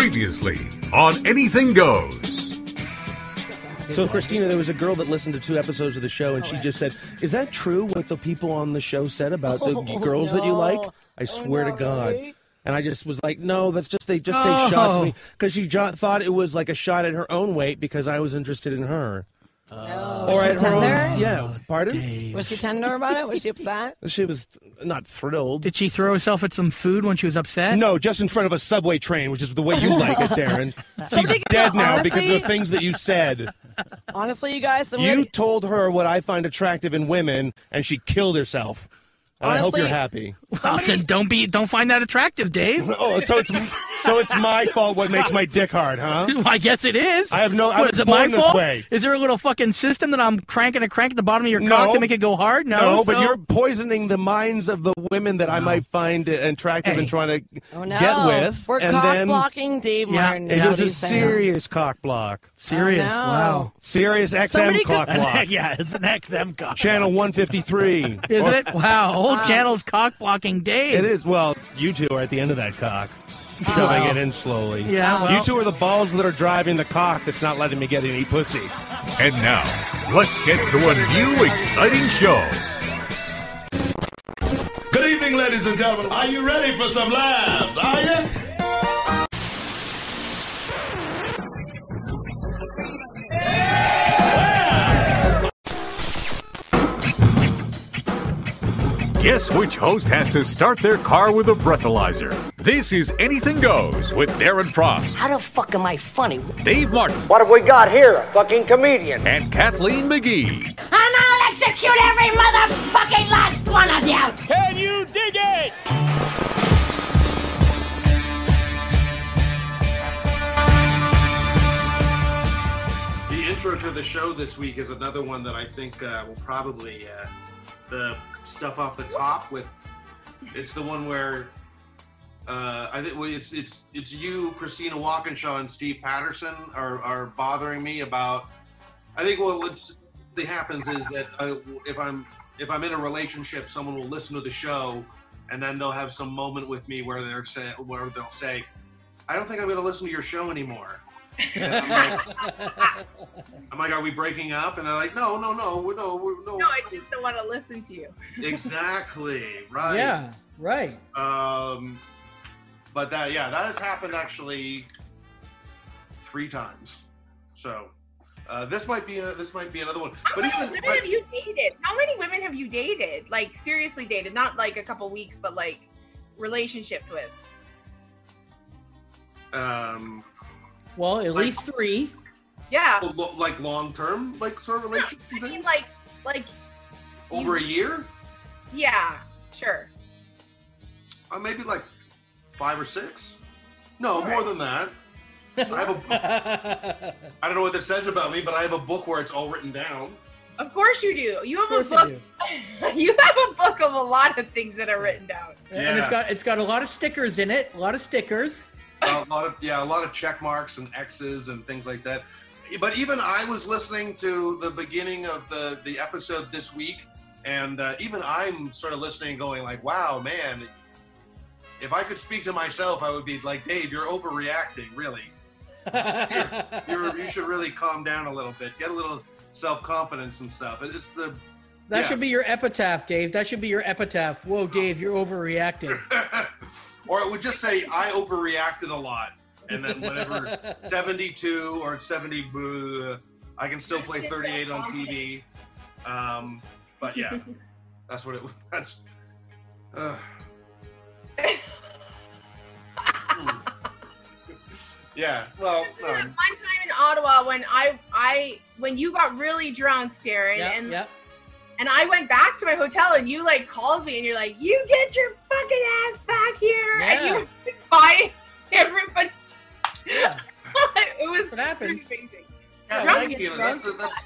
Previously on Anything Goes. So, Christina, there was a girl that listened to two episodes of the show, and she just said, "Is that true what the people on the show said about the Oh, girls that you like?" Oh, no. I swear no, to God. really? And I just was like, "No, that's just they just take shots at Oh. me because she jo- thought it was like a shot at her own weight because I was interested in her No. or Was she at her own." tender? Yeah, pardon? Dave. Was she tender about it? Was she upset? She was not thrilled. Did she throw herself at some food when she was upset? No, just in front of a subway train, which is the way you like it, Darren. She's Somebody- dead now because of the things that you said. Honestly, you guys, some You told her what I find attractive in women, and she killed herself. And I hope you're happy. Well, then don't be don't find that attractive, Dave. Oh, so it's so it's my fault what makes my dick hard, huh? Well, I guess it is. I have no- I What, was is it my born this fault? way. Is there a little fucking system that I'm cranking a crank at the bottom of your No. cock to make it go hard? No, No, but so- you're poisoning the minds of the women that I might find attractive Hey. and trying to Oh, no. get with. We're and cock then blocking Dave Yeah. Martin. it is was a saying. serious cock block. serious. Oh, no. Wow. Sirius XM Somebody could- cock block. yeah, it's an XM cock. Channel 153. Is Or- it? Wow. Whole channel's cock blocking Dave. It is. Well, you two are at the end of that cock. Shoving it in slowly. Yeah. Oh, well, You two are the balls that are driving the cock that's not letting me get any pussy. And now, let's get to a new exciting show. Good evening, ladies and gentlemen. Are you ready for some laughs? Are you? Guess which host has to start their car with a breathalyzer? This is Anything Goes with Darren Frost, How the fuck am I funny? Dave Martin, What have we got here? A fucking comedian. and Kathleen McGee. And I'll execute every motherfucking last one of you! Can you dig it? The intro to the show this week is another one that I think uh, will probably uh, the stuff off the top with. It's the one where uh, I think well, it's it's it's you, Christina Walkinshaw, and Steve Patterson are are bothering me about. I think what what happens is that uh, if I'm if I'm in a relationship, someone will listen to the show, and then they'll have some moment with me where they're say where they'll say, "I don't think I'm going to listen to your show anymore." And I'm like, I'm like, are we breaking up? And they're like, no, no, no, we're, no, we're, no. No, I just don't want to listen to you. Exactly, right. Yeah, right. Um, but that, yeah, that has happened actually three times. So uh, this might be a, this might be another one. How But many even women but, have you dated? How many women have you dated? Like seriously dated, not like a couple weeks, but like relationship with. um, Well, at least three. Yeah. like long term, like sort of I relationship mean, like, like, over a year, yeah, sure. uh, maybe like five or six. No, All more right. than that. I have a I don't know what this says about me, but I have a book where it's all written down. Of course you do. You have a book. You, have a book of a lot of things that are written down. Yeah. And it's got it's got a lot of stickers in it. A lot of stickers. A lot of yeah, a lot of check marks and X's and things like that. But even I was listening to the beginning of the the episode this week, and uh, even I'm sort of listening, going like, "Wow, man." If I could speak to myself, I would be like, Dave, you're overreacting, really. You're, you should really calm down a little bit. Get a little self confidence and stuff. It's the That Yeah. should be your epitaph, Dave. That should be your epitaph. Whoa, Dave, you're overreacting. or it would just say I overreacted a lot, and then whatever 72 or 70, boo, I can still play 38 on TV. Um, but yeah, that's what it was. That's. Uh, yeah. Well, One um, time in Ottawa when I I when you got really drunk, Darren, Yep, and yep. And I went back to my hotel and you like called me and you're like, you get your fucking ass back here, and you Yeah. were buying everybody. Yeah. it was What happens? pretty amazing. Kathleen, Drunk you that's, that's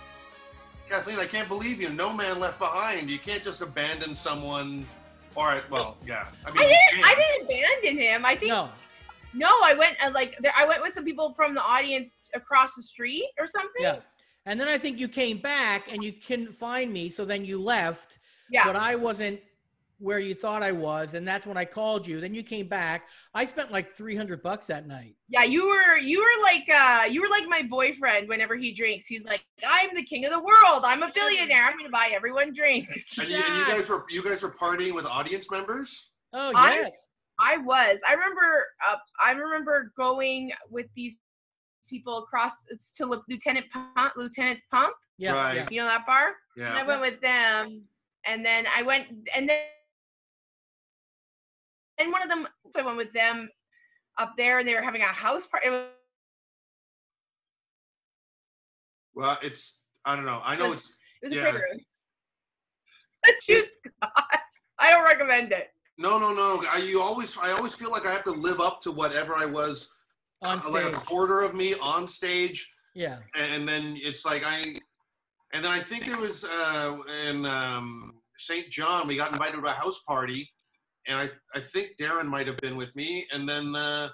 Kathleen. I can't believe you. No man left behind. You can't just abandon someone. All right. Well, yeah. I mean, I didn't. I didn't abandon him. I think No. no. I went and like there, I went with some people from the audience across the street or something. Yeah. And then I think you came back and you couldn't find me, so then you left. Yeah. But I wasn't where you thought I was, and that's when I called you. Then you came back. I spent like three hundred bucks that night. Yeah, you were you were like uh you were like my boyfriend whenever he drinks. He's like, I'm the king of the world. I'm a billionaire. I'm gonna buy everyone drinks. And, you, and you guys were you guys were partying with audience members. Oh I- yes. I was. I remember. Uh, I remember going with these people across it's to Lieutenant Pump, Lieutenant's Pump. Yeah. Right. You know that bar? And I went with them, and then I went, and then and one of them. So I went with them up there, and they were having a house party. It was, Well, it's I don't know. I know it's it was Yeah. a pretty room. Let's shoot Scott. I don't recommend it. no, no, no. I you always I always feel like I have to live up to whatever I was On like a quarter of me on stage, Yeah. and then it's like I, and then I think it was uh, in um, St. John. We got invited to a house party, and I I think Darren might have been with me, and then uh,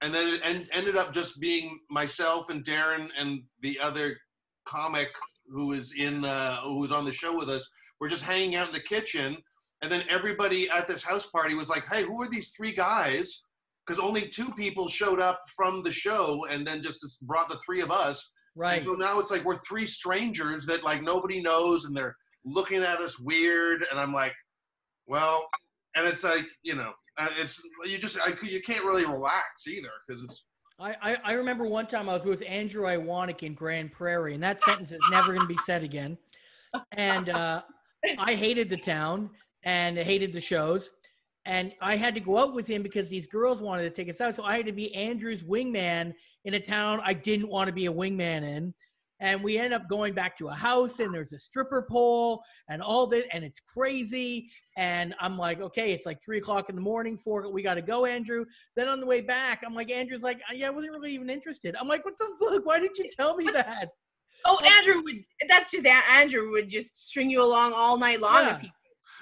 and then it en- ended up just being myself and Darren and the other comic who was in uh, who was on the show with us. We're just hanging out in the kitchen, and then everybody at this house party was like, "Hey, who are these three guys?" Because only two people showed up from the show, and then just brought the three of us. Right. And so now it's like we're three strangers that like nobody knows, and they're looking at us weird, and I'm like, well, and it's like you know, it's you just I, you can't really relax either because it's I, I, I remember one time I was with Andrew Iwanek in Grande Prairie, and that sentence is never going to be said again. And uh, I hated the town and hated the shows. And I had to go out with him because these girls wanted to take us out. So I had to be Andrew's wingman in a town I didn't want to be a wingman in. And we end up going back to a house, and there's a stripper pole and all this, and it's crazy. And I'm like, okay, it's like three o'clock in the morning. Four, we got to go, Andrew. Then on the way back, I'm like, Andrew's like, yeah, I wasn't really even interested. I'm like, what the fuck? Why didn't you tell me that? Oh, Andrew would. That's just Andrew would just string you along all night long. Yeah. If he,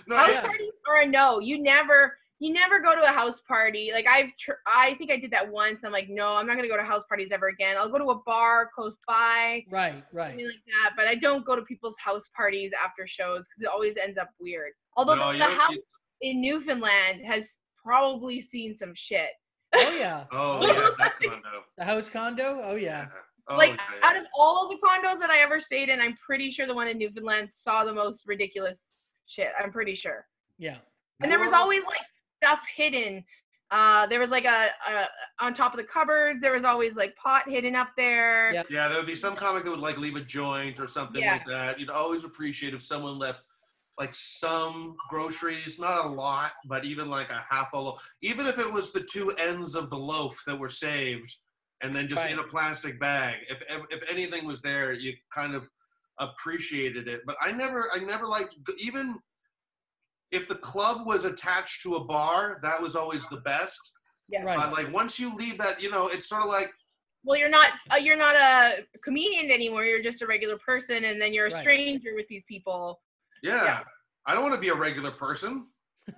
no, house yeah. parties are a no. You never. You never go to a house party. Like I've, tr- I think I did that once. I'm like, no, I'm not gonna go to house parties ever again. I'll go to a bar close by, Right, right. something like that. But I don't go to people's house parties after shows because it always ends up weird. Although No, the, the house in Newfoundland has probably seen some shit. Oh yeah. oh yeah, that condo. The house condo? Oh yeah. Oh, like yeah, yeah. out of all the condos that I ever stayed in, I'm pretty sure the one in Newfoundland saw the most ridiculous shit. I'm pretty sure. Yeah. And there was always like stuff hidden. Uh, there was like a, a on top of the cupboards. There was always like pot hidden up there. Yeah. Yeah, there would be some comic that would like leave a joint or something Yeah. like that. You'd always appreciate if someone left like some groceries, not a lot, but even like a half a loaf. Even if it was the two ends of the loaf that were saved and then just in a plastic bag. If, if if anything was there, you kind of appreciated it. But I never I never liked even if the club was attached to a bar, that was always the best. Yeah. Right. But like once you leave that, you know, it's sort of like Well, you're not uh, you're not a comedian anymore. You're just a regular person, and then you're a Right. stranger with these people. Yeah. Yeah. I don't want to be a regular person.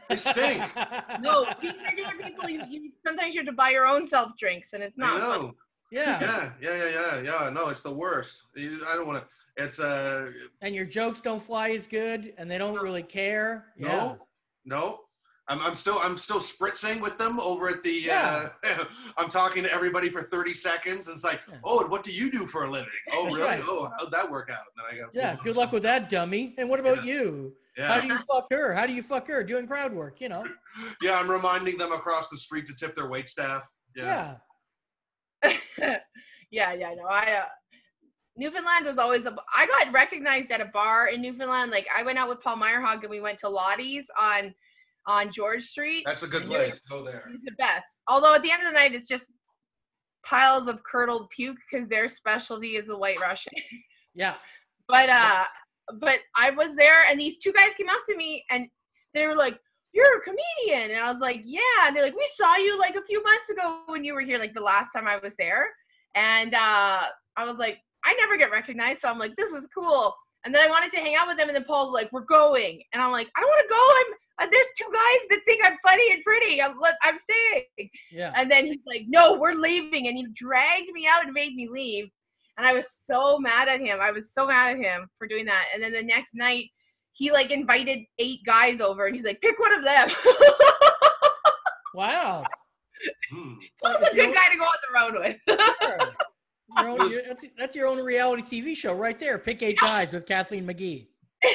They stink. No, these regular people. You, you sometimes you have to buy your own self drinks, and it's I not. know. fun. Yeah. Yeah, yeah, yeah, yeah, yeah. No, it's the worst. I don't want to. It's uh, And your jokes don't fly as good and they don't really care. Yeah. no, no. I'm, I'm still I'm still spritzing with them over at the. Yeah. Uh, I'm talking to everybody for 30 seconds, and it's like, Yeah. oh, and what do you do for a living? Oh, really? right. Oh, how'd that work out? And I go, Yeah. Good luck with that, dummy. And what about you? Yeah. How do you fuck her? How do you fuck her? Doing crowd work, you know? yeah, I'm reminding them across the street to tip their wait staff. Yeah. yeah, yeah, yeah, no. I uh, Newfoundland was always a. I got recognized at a bar in Newfoundland. Like I went out with Paul Myrehaug and we went to Lottie's on on George Street. That's a good And you're- place. Go there. He's the best. Although at the end of the night, it's just piles of curdled puke because their specialty is the White Russian. Yeah. But uh, but I was there, and these two guys came up to me, and they were like, "You're a comedian," and I was like, "Yeah." And they're like, "We saw you like a few months ago when you were here, like the last time I was there." And uh, I was like, "I never get recognized," so I'm like, "This is cool." And then I wanted to hang out with them, and then Paul's like, "We're going," and I'm like, "I don't want to go. I'm uh, there's two guys that think I'm funny and pretty. I'm let I'm staying." Yeah. And then he's like, "No, we're leaving," and he dragged me out and made me leave. And I was so mad at him. I was so mad at him for doing that. And then the next night, he like invited eight guys over, and he's like, pick one of them. Wow. Hmm. That's a good guy to go on the road with. Sure. Your own, your, that's, that's your own reality TV show right there. Pick eight guys with Kathleen McGee.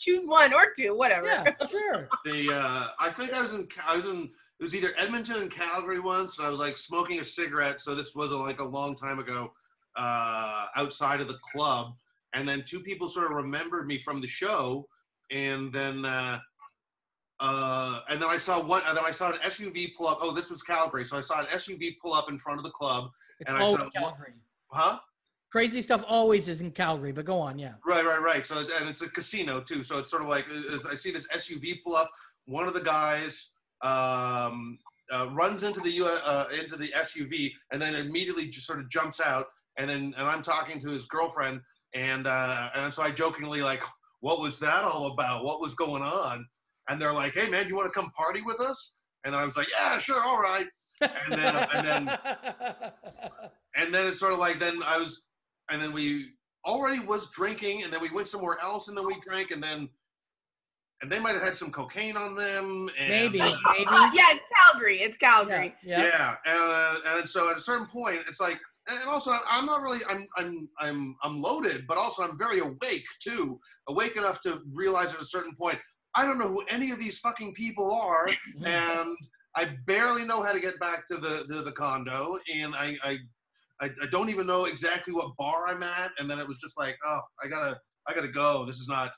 Choose one or two, whatever. Yeah, sure. The uh, I think I was in I was in it was either Edmonton and Calgary once, and I was like smoking a cigarette. So this was like a long time ago, uh, outside of the club, and then two people sort of remembered me from the show, and then uh, uh, and then I saw one, and then I saw an SUV pull up. Oh, this was Calgary, so I saw an SUV pull up in front of the club, It's and I saw Calgary. huh. Crazy stuff always is in Calgary, but go on, yeah. Right, right, right. So and it's a casino too. So it's sort of like I see this SUV pull up. One of the guys um, uh, runs into the U- uh, into the SUV and then immediately just sort of jumps out. And then and I'm talking to his girlfriend and uh, and so I jokingly like, what was that all about? What was going on? And they're like, hey man, you want to come party with us? And I was like, yeah, sure, all right. And then and then and then it's sort of like then I was and then we already was drinking and then we went somewhere else and then we drank and then and they might have had some cocaine on them and maybe, maybe. yeah, it's Calgary. It's Calgary. Yeah. yeah and, uh, and so at a certain point it's like and also i'm not really i'm i'm i'm i'm loaded but also i'm very awake too awake enough to realize at a certain point i don't know who any of these fucking people are and i barely know how to get back to the the, the condo and I, I i i don't even know exactly what bar i'm at and then it was just like oh i gotta i gotta go this is not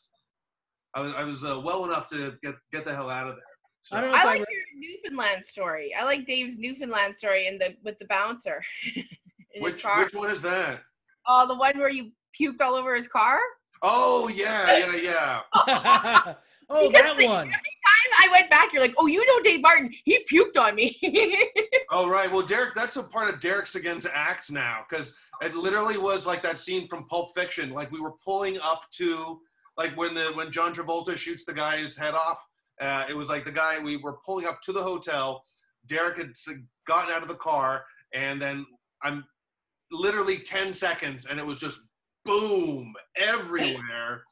i was i was uh, well enough to get get the hell out of there So- I don't know if I I, like re- your Newfoundland story. I like Dave's Newfoundland story in the with the bouncer. in his which car. which one is that Oh, the one where you puked all over his car. oh yeah yeah yeah oh, Because that the- one. Every time I went back, you're like, "Oh, you know Dave Martin? He puked on me." Oh right. Well, Derek, that's a part of Derek's against act now because it literally was like that scene from Pulp Fiction. Like we were pulling up to like when the when John Travolta shoots the guy's head off. Uh, it was like the guy we were pulling up to the hotel. Derek had gotten out of the car, and then I'm literally ten seconds, and it was just boom everywhere.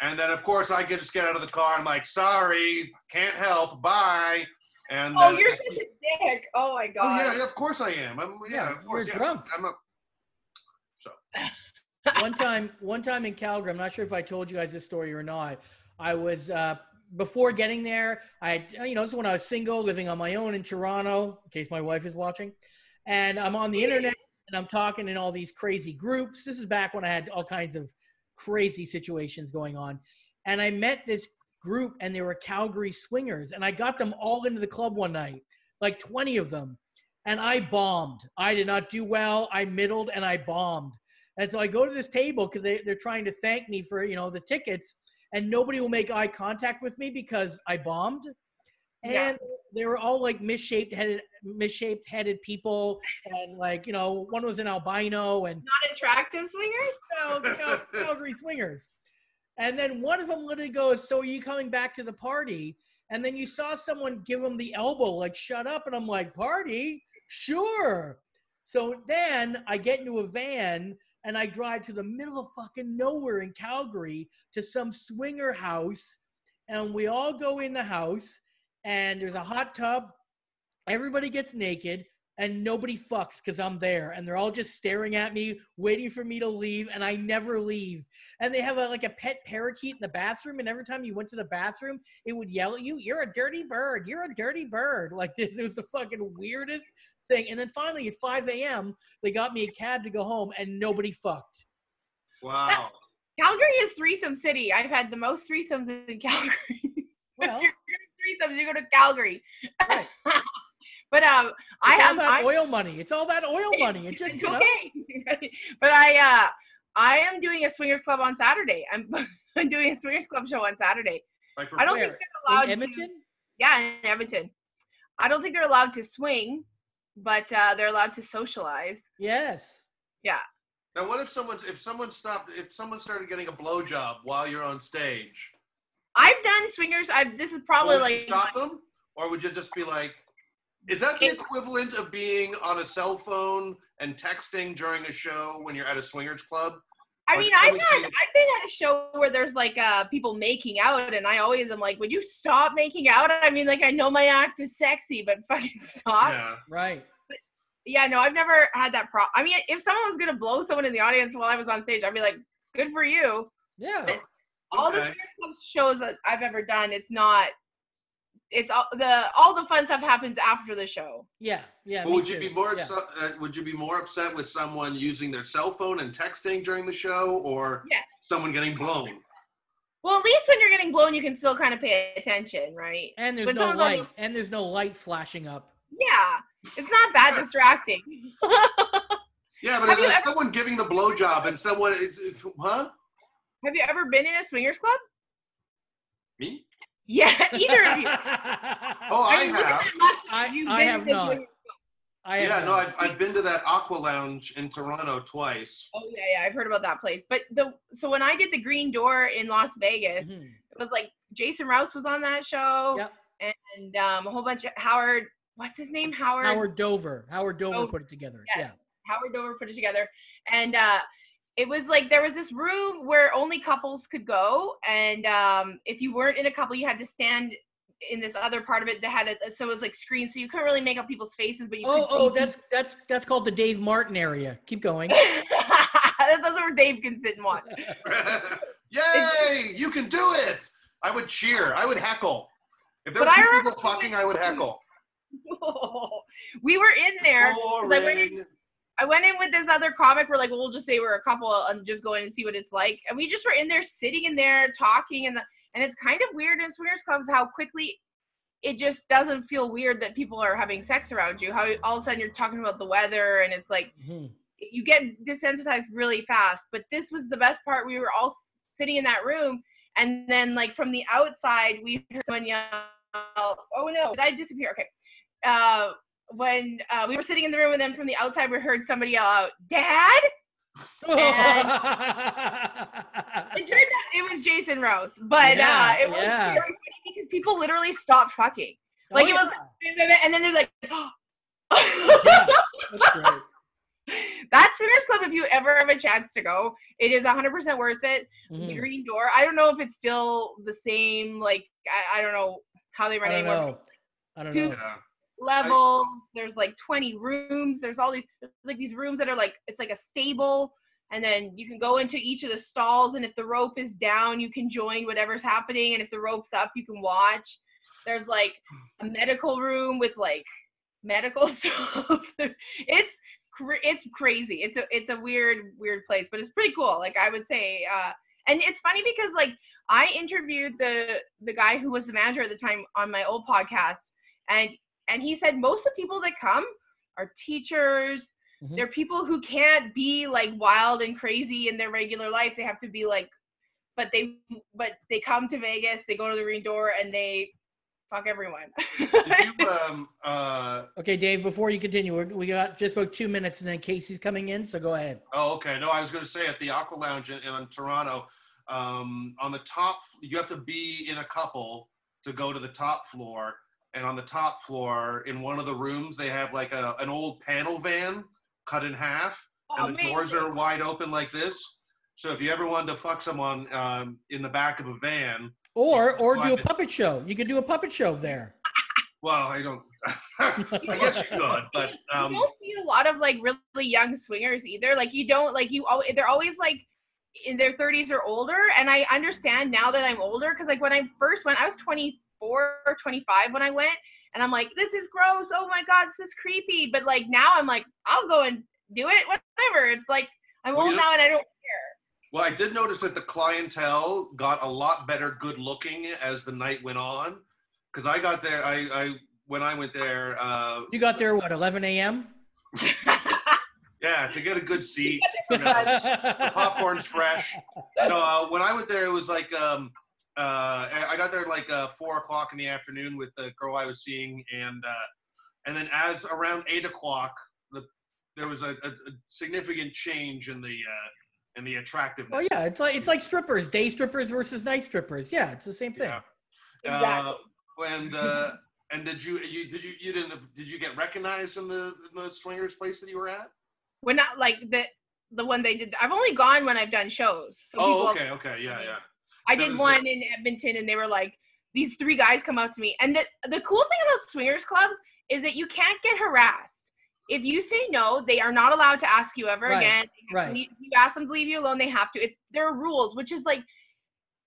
And then, of course, I could just get out of the car. I'm like, "Sorry, can't help. Bye." And oh, you're such a dick. Oh my Oh god. yeah, yeah, of course I am. I'm, yeah, Yeah, of course. you're yeah. drunk. I'm not. one time one time in calgary i'm not sure if i told you guys this story or not i was uh before getting there i you know this is when i was single living on my own in toronto in case my wife is watching and i'm on the internet and i'm talking in all these crazy groups. This is back when i had all kinds of crazy situations going on. And i met this group and they were calgary swingers and i got them all into the club one night like 20 of them. And i bombed. I did not do well. I middled and i bombed. And so I go to this table because they, they're trying to thank me for, you know, the tickets, and nobody will make eye contact with me because I bombed. And Yeah. they were all like misshaped headed, misshaped headed people, and like you know, one was an albino, and Not attractive swingers. Cal- Calgary swingers. And then one of them literally goes, "So are you coming back to the party?" And then you saw someone give him the elbow, like "Shut up!" And I'm like, "Party? Sure." So then I get into a van and I drive to the middle of fucking nowhere in Calgary to some swinger house, and we all go in the house, and there's a hot tub. Everybody gets naked, and nobody fucks because I'm there, and they're all just staring at me, waiting for me to leave, and I never leave. And they have a, like a pet parakeet in the bathroom, and every time you went to the bathroom, it would yell at you, "You're a dirty bird! You're a dirty bird!" Like this, it was the fucking weirdest thing. And then finally, at 5 a.m., they got me a cab to go home, and nobody fucked. Wow. Calgary is threesome city. I've had the most threesomes in Calgary. Well, if you're threesomes, you go to Calgary. Right. but um, I it's all have that I, oil money. It's all that oil money. It just it's you know, okay. but I uh, I am doing a swingers club on Saturday. I'm I'm doing a swingers club show on Saturday. Like I don't think they're allowed in to. Edmonton. Yeah, in Edmonton. I don't think they're allowed to swing, but uh, they're allowed to socialize. Yes. Yeah. Now, what if someone if someone stopped if someone started getting a blowjob while you're on stage? I've done swingers. I've this is probably would you like stop them, or would you just be like, is that the equivalent of being on a cell phone and texting during a show when you're at a swingers club? I mean, I've someone's had I've been at a show where there's like uh people making out, and I always am like, would you stop making out? I mean, like I know my act is sexy, but fucking stop. Yeah. Right. Yeah, no, I've never had that problem. I mean, if someone was gonna blow someone in the audience while I was on stage, I'd be like, good for you. Yeah. All the Okay. Swingers Club shows that I've ever done, it's not. It's all the all the fun stuff happens after the show. Yeah. Yeah. Well, me would you too. be more Yeah. upset? Uh, would you be more upset with someone using their cell phone and texting during the show, or Yes. someone getting blown? Well, at least when you're getting blown, you can still kind of pay attention, right? And there's When no someone's on light. And there's no light flashing up. Yeah, it's not that distracting. Yeah, but Have if you ever- someone giving the blowjob and someone, if, if, huh? Have you ever been in a swingers club? Me? Yeah, either of you. Oh, I mean, look at have. that. I- You've I been have to not. swingers- I have Yeah, no. I've, I've been to that Aqua Lounge in Toronto twice. Oh yeah, yeah, I've heard about that place. But the so when I did the Green Door in Las Vegas, Mhm. it was like Jason Rouse was on that show, Yep. and um, a whole bunch of Howard. What's his name? Howard. Howard Dover. Howard Dover Dover. put it together. Yes. Yeah. Howard Dover put it together, and uh, it was like there was this room where only couples could go, and um, if you weren't in a couple, you had to stand in this other part of it that had a so it was like screen, so you couldn't really make out people's faces, but you Oh, could oh, see that's that's that's called the Dave Martin area. Keep going. that's where Dave can sit and watch. Yay! You can do it! I would cheer. I would heckle. If there were two people fucking, I would heckle. we were in there. I went in, Boring. I went in with this other comic. We're like, well, we'll just say we're a couple and just go in and see what it's like. And we just were in there, sitting in there, talking, and the, and it's kind of weird in swingers clubs how quickly it just doesn't feel weird that people are having sex around you. How all of a sudden you're talking about the weather, and it's like Mhm. you get desensitized really fast. But this was the best part. We were all sitting in that room, and then like from the outside, we heard someone yell, "Oh no! Did I disappear?" Okay. Uh, when uh, we were sitting in the room, and then from the outside, we heard somebody yell out, "Dad!" It turned out it was Jason Rouse, but Yeah, uh, it was yeah. very funny because people literally stopped fucking. Like Oh, it was, and then they're like, Yeah, that's great. "That Swingers Club, if you ever have a chance to go, it is 100% worth it." The Mhm. Green Door. I don't know if it's still the same. Like I, I don't know how they run don't anymore. know. I don't Two- know. Levels. There's like 20 rooms. There's all these like these rooms that are like it's like a stable, and then you can go into each of the stalls. And if the rope is down, you can join whatever's happening. And if the rope's up, you can watch. There's like a medical room with like medical stuff. it's it's crazy. It's a it's a weird weird place, but it's pretty cool. Like I would say, uh, and it's funny because like I interviewed the the guy who was the manager at the time on my old podcast, and and he said most of the people that come are teachers. Mhm. They're people who can't be like wild and crazy in their regular life. They have to be like, but they but they come to Vegas. They go to the Green Door and they fuck everyone. Did you, um, uh, Okay, Dave. Before you continue, we're, we got just about two minutes, and then Casey's coming in. So go ahead. Oh, okay. No, I was going to say at the Aqua Lounge in, in Toronto, um, on the top, you have to be in a couple to go to the top floor. And on the top floor, in one of the rooms, they have like a, an old panel van cut in half, Oh, and the doors are wide open like this. So if you ever wanted to fuck someone um, in the back of a van, Or or do a it. puppet show. You could do a puppet show there. well, I don't. I guess you could, but um, you don't see a lot of like really young swingers either. Like you don't like you. al- They're always like in their 30s or older. And I understand now that I'm older because like when I first went, I was 24 or 25 when I went, and I'm like, this is gross. Oh my god, this is creepy. But like now I'm like, I'll go and do it. Whatever. It's like I'm Well, you old know- now and I don't care. Well, I did notice that the clientele got a lot better good looking as the night went on. Because I got there, I, I when I went there, uh, You got there what 11 a.m. yeah, to get a good seat. you know, the popcorn's fresh. No, uh, when I went there, it was like um, uh, I I got there like uh, four o'clock in the afternoon with the girl I was seeing, and uh, and then as around eight o'clock, the there was a, a, a significant change in the uh, in the attractiveness. Oh yeah, it's like it's like strippers, day strippers versus night strippers. Yeah, it's the same thing. Yeah. Exactly. Uh, and uh, and did you you did you you didn't did you get recognized in the in the swingers place that you were at? When not like the the one they did. I've only gone when I've done shows. So Oh, okay, okay, yeah, yeah. I did one in Edmonton, and they were like, these three guys come up to me, and the the cool thing about swingers clubs is that you can't get harassed. If you say no, they are not allowed to ask you ever Right, again. Right. leave- You ask them to leave you alone, they have to. It's there are rules, which is like,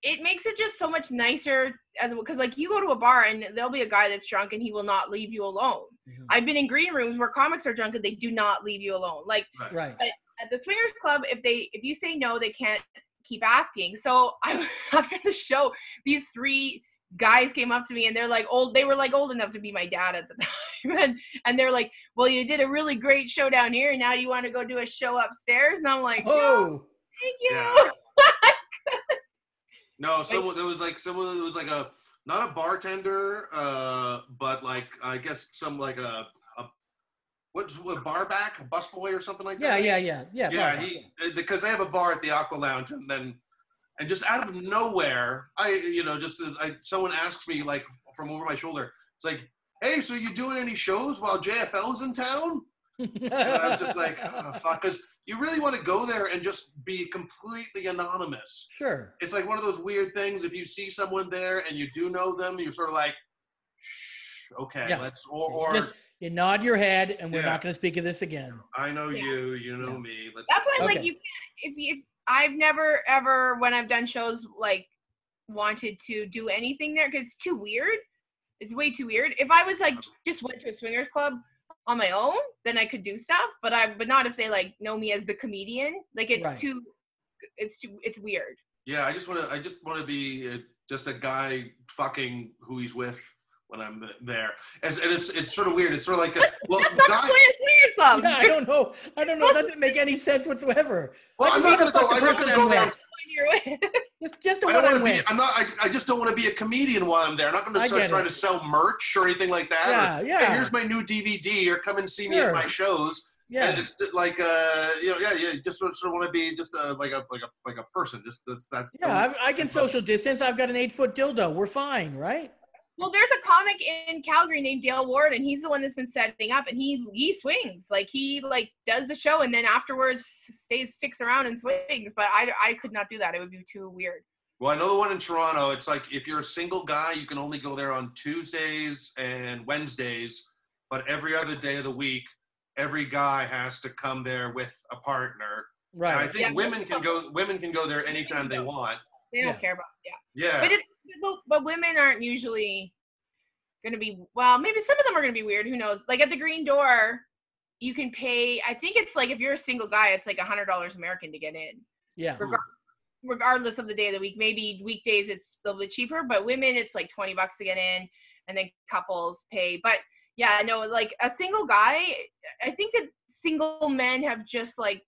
it makes it just so much nicer as because like you go to a bar and there'll be a guy that's drunk and he will not leave you alone. Mhm. I've been in green rooms where comics are drunk and they do not leave you alone. Like Right. but at the swingers club if they if you say no they can't keep asking. So i after the show these three guys came up to me and they're like old they were like old enough to be my dad at the time. And, and they're like well you did a really great show down here and now you want to go do a show upstairs? And i'm like no, Oh, thank you. Yeah. No, someone there was like someone it was like a not a bartender, uh, but like I guess some like a, a what's a bar back, a busboy or something like yeah, that. yeah, yeah, yeah. yeah. bar He uh, because they have a bar at the Aqua Lounge, and then and just out of nowhere, I you know just as I someone asked me like from over my shoulder, it's like, hey, so you doing any shows while JFL's in town? And I was just like, oh, fuck, because you really want to go there and just be completely anonymous. sure. It's like one of those weird things. If you see someone there and you do know them, you're sort of like, Shh, okay, Yeah. let's or, or Just you nod your head, and we're Yeah. not going to speak of this again. I know Yeah. you, you know Yeah. me. Let's. that's why like you can't if you if, i've never ever when i've done shows like wanted to do anything there because it's too weird it's way too weird if i was like just went to a swingers club on my own then i could do stuff but i but not if they like know me as the comedian like it's Right. too it's too it's weird Yeah, I just want to. I just want to be uh, just a guy fucking who he's with when I'm there. And, and it's it's sort of weird. It's sort of like a well, that's not guy. the point of swingers club Yeah, I don't know. I don't know. That doesn't make any sense whatsoever. Well, I I'm not gonna go. fucking I'm not person gonna go I'm there. with. Just, just the I don't I'm want to be. I'm not. I, I just don't want to be a comedian while I'm there. I'm not going to start trying it. to sell merch or anything like that. Yeah, or, yeah. Hey, here's my new DVD. Or come and see me Sure. at my shows. And Yeah, it's just like uh, you know, yeah, yeah. Just sort of, sort of want to be just a, like a like a like a person. Just that's that's. yeah. I've, I can social distance. I've got an eight foot dildo. We're fine, right? Well, there's a comic in Calgary named Dale Ward, and he's the one that's been setting up, and he he swings like he like does the show, and then afterwards stays sticks around and swings. But I I could not do that; it would be too weird. Well, I know the one in Toronto. It's like if you're a single guy, you can only go there on Tuesdays and Wednesdays, but every other day of the week, every guy has to come there with a partner. And I think Yeah. women can go. Women can go there anytime they want. They don't Yeah. care about yeah. Yeah. But but, but women aren't usually gonna be well. Maybe some of them are gonna be weird. Who knows? Like at the Green Door, you can pay. I think it's like if you're a single guy, it's like a hundred dollars American to get in. Yeah. Regar- regardless of the day of the week. Maybe weekdays it's a little bit cheaper, but women it's like twenty bucks to get in, and then couples pay. But yeah, no, like a single guy. I think that single men have just like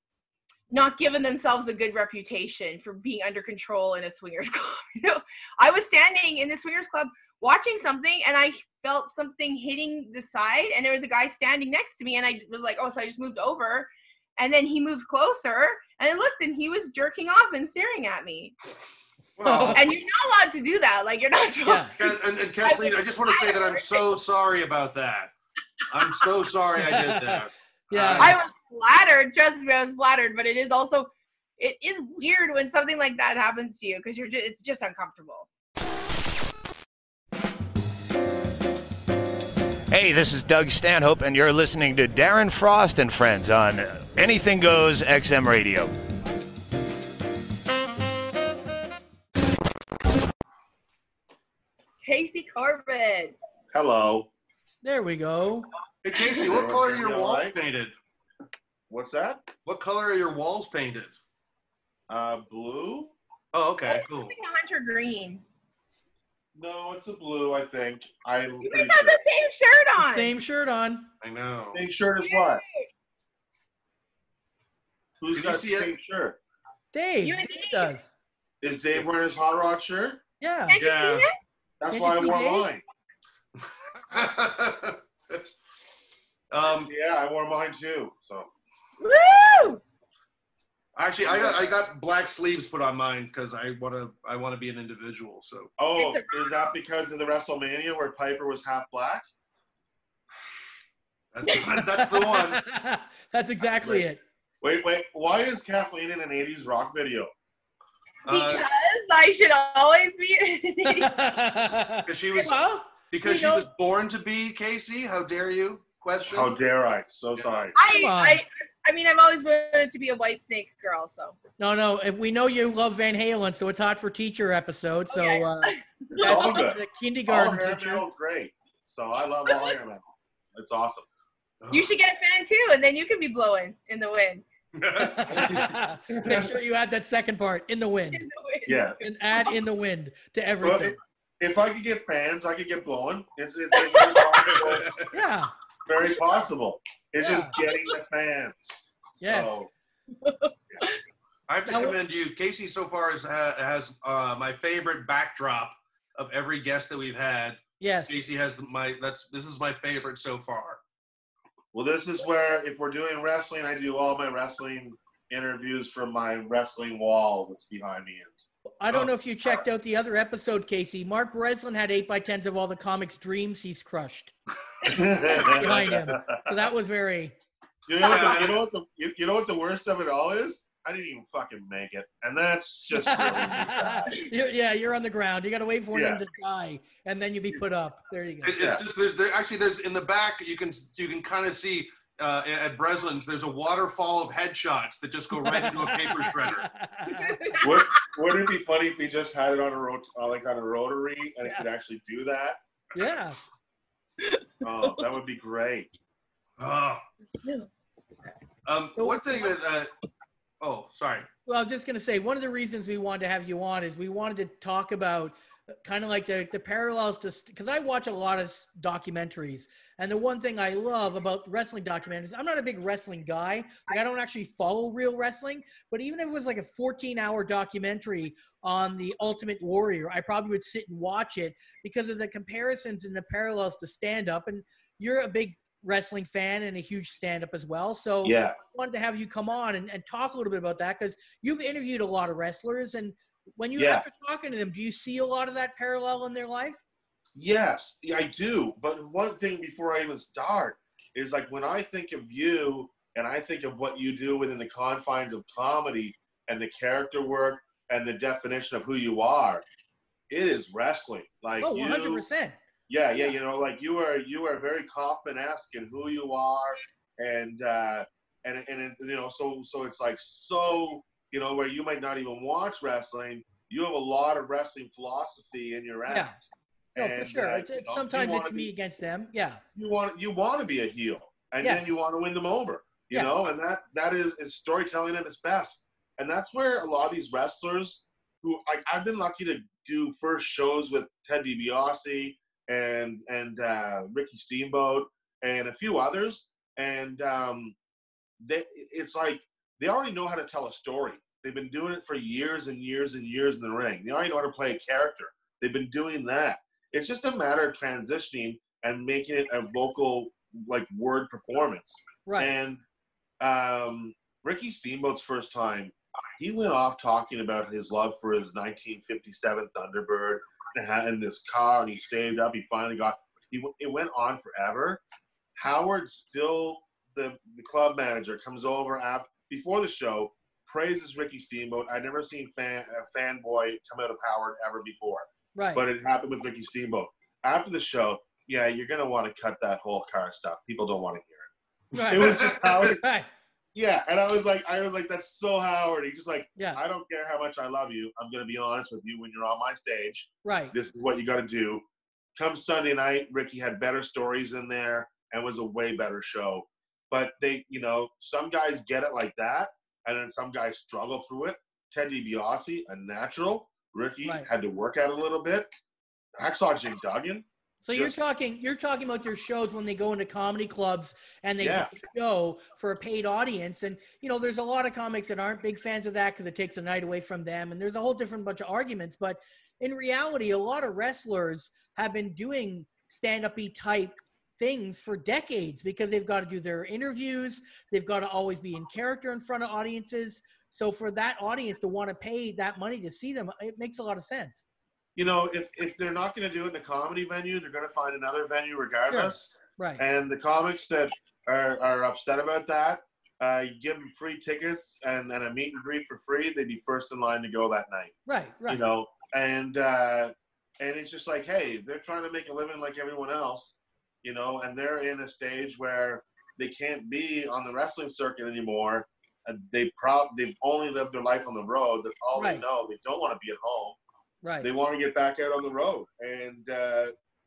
not given themselves a good reputation for being under control in a swingers club. You know, I was standing in the swingers club watching something and I felt something hitting the side and there was a guy standing next to me and I was like, oh, so I just moved over. And then he moved closer and I looked and he was jerking off and staring at me. Well, And you're not allowed to do that. Like you're not supposed Yeah. to. and, and, and Kathleen, I just want to say that I'm so sorry about that. I'm so sorry I did that. Yeah. I uh, was flattered. Trust me, I was flattered. But it is also, it is weird when something like that happens to you because you're just, it's just uncomfortable. Hey, this is Doug Stanhope, and you're listening to Darren Frost and Friends on Anything Goes XM Radio. Casey Corbett. Hello. There we go. Hey Casey, what color are your walls painted? What's that? What color are your walls painted? Uh, blue? Oh, okay, I cool. think Hunter Green. No, it's a blue. I think. I'm You guys have sure. the same shirt on. Same shirt on. I know. Same shirt as what? Who's Did you got see the it? same shirt? Dave. You and Dave Dave. does. Is Dave wearing his hot rod shirt? Yeah. Can't you Yeah. see it? That's Can't why you I see wore Dave? mine. um, Yeah, I wore mine too. So Woo! actually, I got I got black sleeves put on mine because I want to I want to be an individual. So Oh, It's a- is that because of the WrestleMania where Piper was half black? that's that's the one. That's exactly it. Wait, wait. Why is Kathleen in an '80s rock video? Uh, Because I should always be. Because she was Well, because you she know- was born to be Casey. How dare you question? How dare I? So sorry. I, Come on. I, I mean, I've always wanted to be a Whitesnake girl. So no, no. If we know you love Van Halen, so it's hot for teacher episode. So Okay. uh, all that's good. the kindergarten all hair teacher. metal great. So I love all hair metal. It's awesome. you should get a fan too, and then you can be blowing in the wind. Make sure you add that second part in the wind In the wind. Yeah. and add in the wind to Well, everything. if, if I could get fans, I could get blowing. It's, it's like very possible. Yeah. Very possible. It's just getting the fans. Yes. So, I have to Now- commend you. Casey so far has, has uh, my favorite backdrop of every guest that we've had. Yes. Casey has my that's this is my favorite so far. well, this is where if we're doing wrestling, I do all my wrestling interviews from my wrestling wall that's behind me. I don't know if you oh, checked out the other episode, Casey. Mark Breslin had eight by tens of all the comics dreams he's crushed behind him. So that was very You know, what the, you know what the you, you know what the worst of it all is? I didn't even fucking make it, and that's just really. You're- yeah, you're on the ground. You got to wait for Yeah. him to die, and then you be put up. There you go. It, it's just there's there, actually there's in the back you can you can kind of see uh, at Breslin's there's a waterfall of headshots that just go right into a paper shredder. Would, would it be funny if he just had it on a rot- uh, like on a rotary and it could actually do that? Yeah. Oh, that would be great. Oh. Um, one thing that uh, oh sorry. Well, I was just going to say one of the reasons we wanted to have you on is we wanted to talk about kind of like the, the parallels to because I watch a lot of documentaries, and the one thing I love about wrestling documentaries, I'm not a big wrestling guy. Like I don't actually follow real wrestling, but even if it was like a 14 hour documentary on the Ultimate Warrior, I probably would sit and watch it because of the comparisons and the parallels to stand up. And you're a big wrestling fan and a huge stand up as well. So Yeah. I wanted to have you come on and, and talk a little bit about that because you've interviewed a lot of wrestlers and when you Yeah. after talking to them do you see a lot of that parallel in their life Yes, I do. But one thing before I even start is like when I think of you and I think of what you do within the confines of comedy and the character work and the definition of who you are, it is wrestling. Like oh 100% Yeah, yeah, you know, like you are you are very Kaufman-esque in who you are, and uh, and and it, you know, so so it's like so you know where you might not even watch wrestling, you have a lot of wrestling philosophy in your act. yeah no for sure uh, it's, you it's, know, sometimes it's me against them yeah You want you want to be a heel, and Yes. then you want to win them over. You Yes. know, and that that is, is storytelling at its best, and that's where a lot of these wrestlers who I, I've been lucky to do first shows with Ted DiBiase and and uh, Ricky Steamboat and a few others, and um, they, it's like they already know how to tell a story. They've been doing it for years and years and years in the ring. They already know how to play a character. They've been doing that. It's just a matter of transitioning and making it a vocal like word performance. right And um, Ricky Steamboat's first time, he went off talking about his love for his 1957 Thunderbird and had in this car, and he saved up. He finally got. He it went on forever. Howard still the the club manager comes over after before the show praises Ricky Steamboat. I'd never seen fan a fanboy come out of Howard ever before, right but it happened with Ricky Steamboat. After the show, yeah, you're gonna want to cut that whole car stuff. People don't want to hear it. right It was just Howard. right Yeah, and I was like, I was like, that's so Howard. He's just like, yeah I don't care how much I love you. I'm gonna be honest with you when you're on my stage. right This is what you got to do. Come Sunday night, Ricky had better stories in there and was a way better show. But they, you know, some guys get it like that, and then some guys struggle through it. Ted DiBiase, a natural. Ricky Right. had to work at it a little bit. Hacksaw Jim Duggan. So you're talking you're talking about their shows when they go into comedy clubs and they Yeah. show for a paid audience and you know there's a lot of comics that aren't big fans of that because it takes a night away from them and there's a whole different bunch of arguments but in reality a lot of wrestlers have been doing stand-up type things for decades because they've got to do their interviews they've got to always be in character in front of audiences so for that audience to want to pay that money to see them it makes a lot of sense You know, if if they're not going to do it in a comedy venue, they're going to find another venue regardless. right And the comics that are, are upset about that, uh, you give them free tickets and, and a meet and greet for free, they'd be first in line to go that night. Right, right. You know, and uh, and it's just like, hey, they're trying to make a living like everyone else, you know, and they're in a stage where they can't be on the wrestling circuit anymore. And they prob they've only lived their life on the road. That's all Right. they know. They don't want to be at home. Right. They want to get back out on the road. And uh,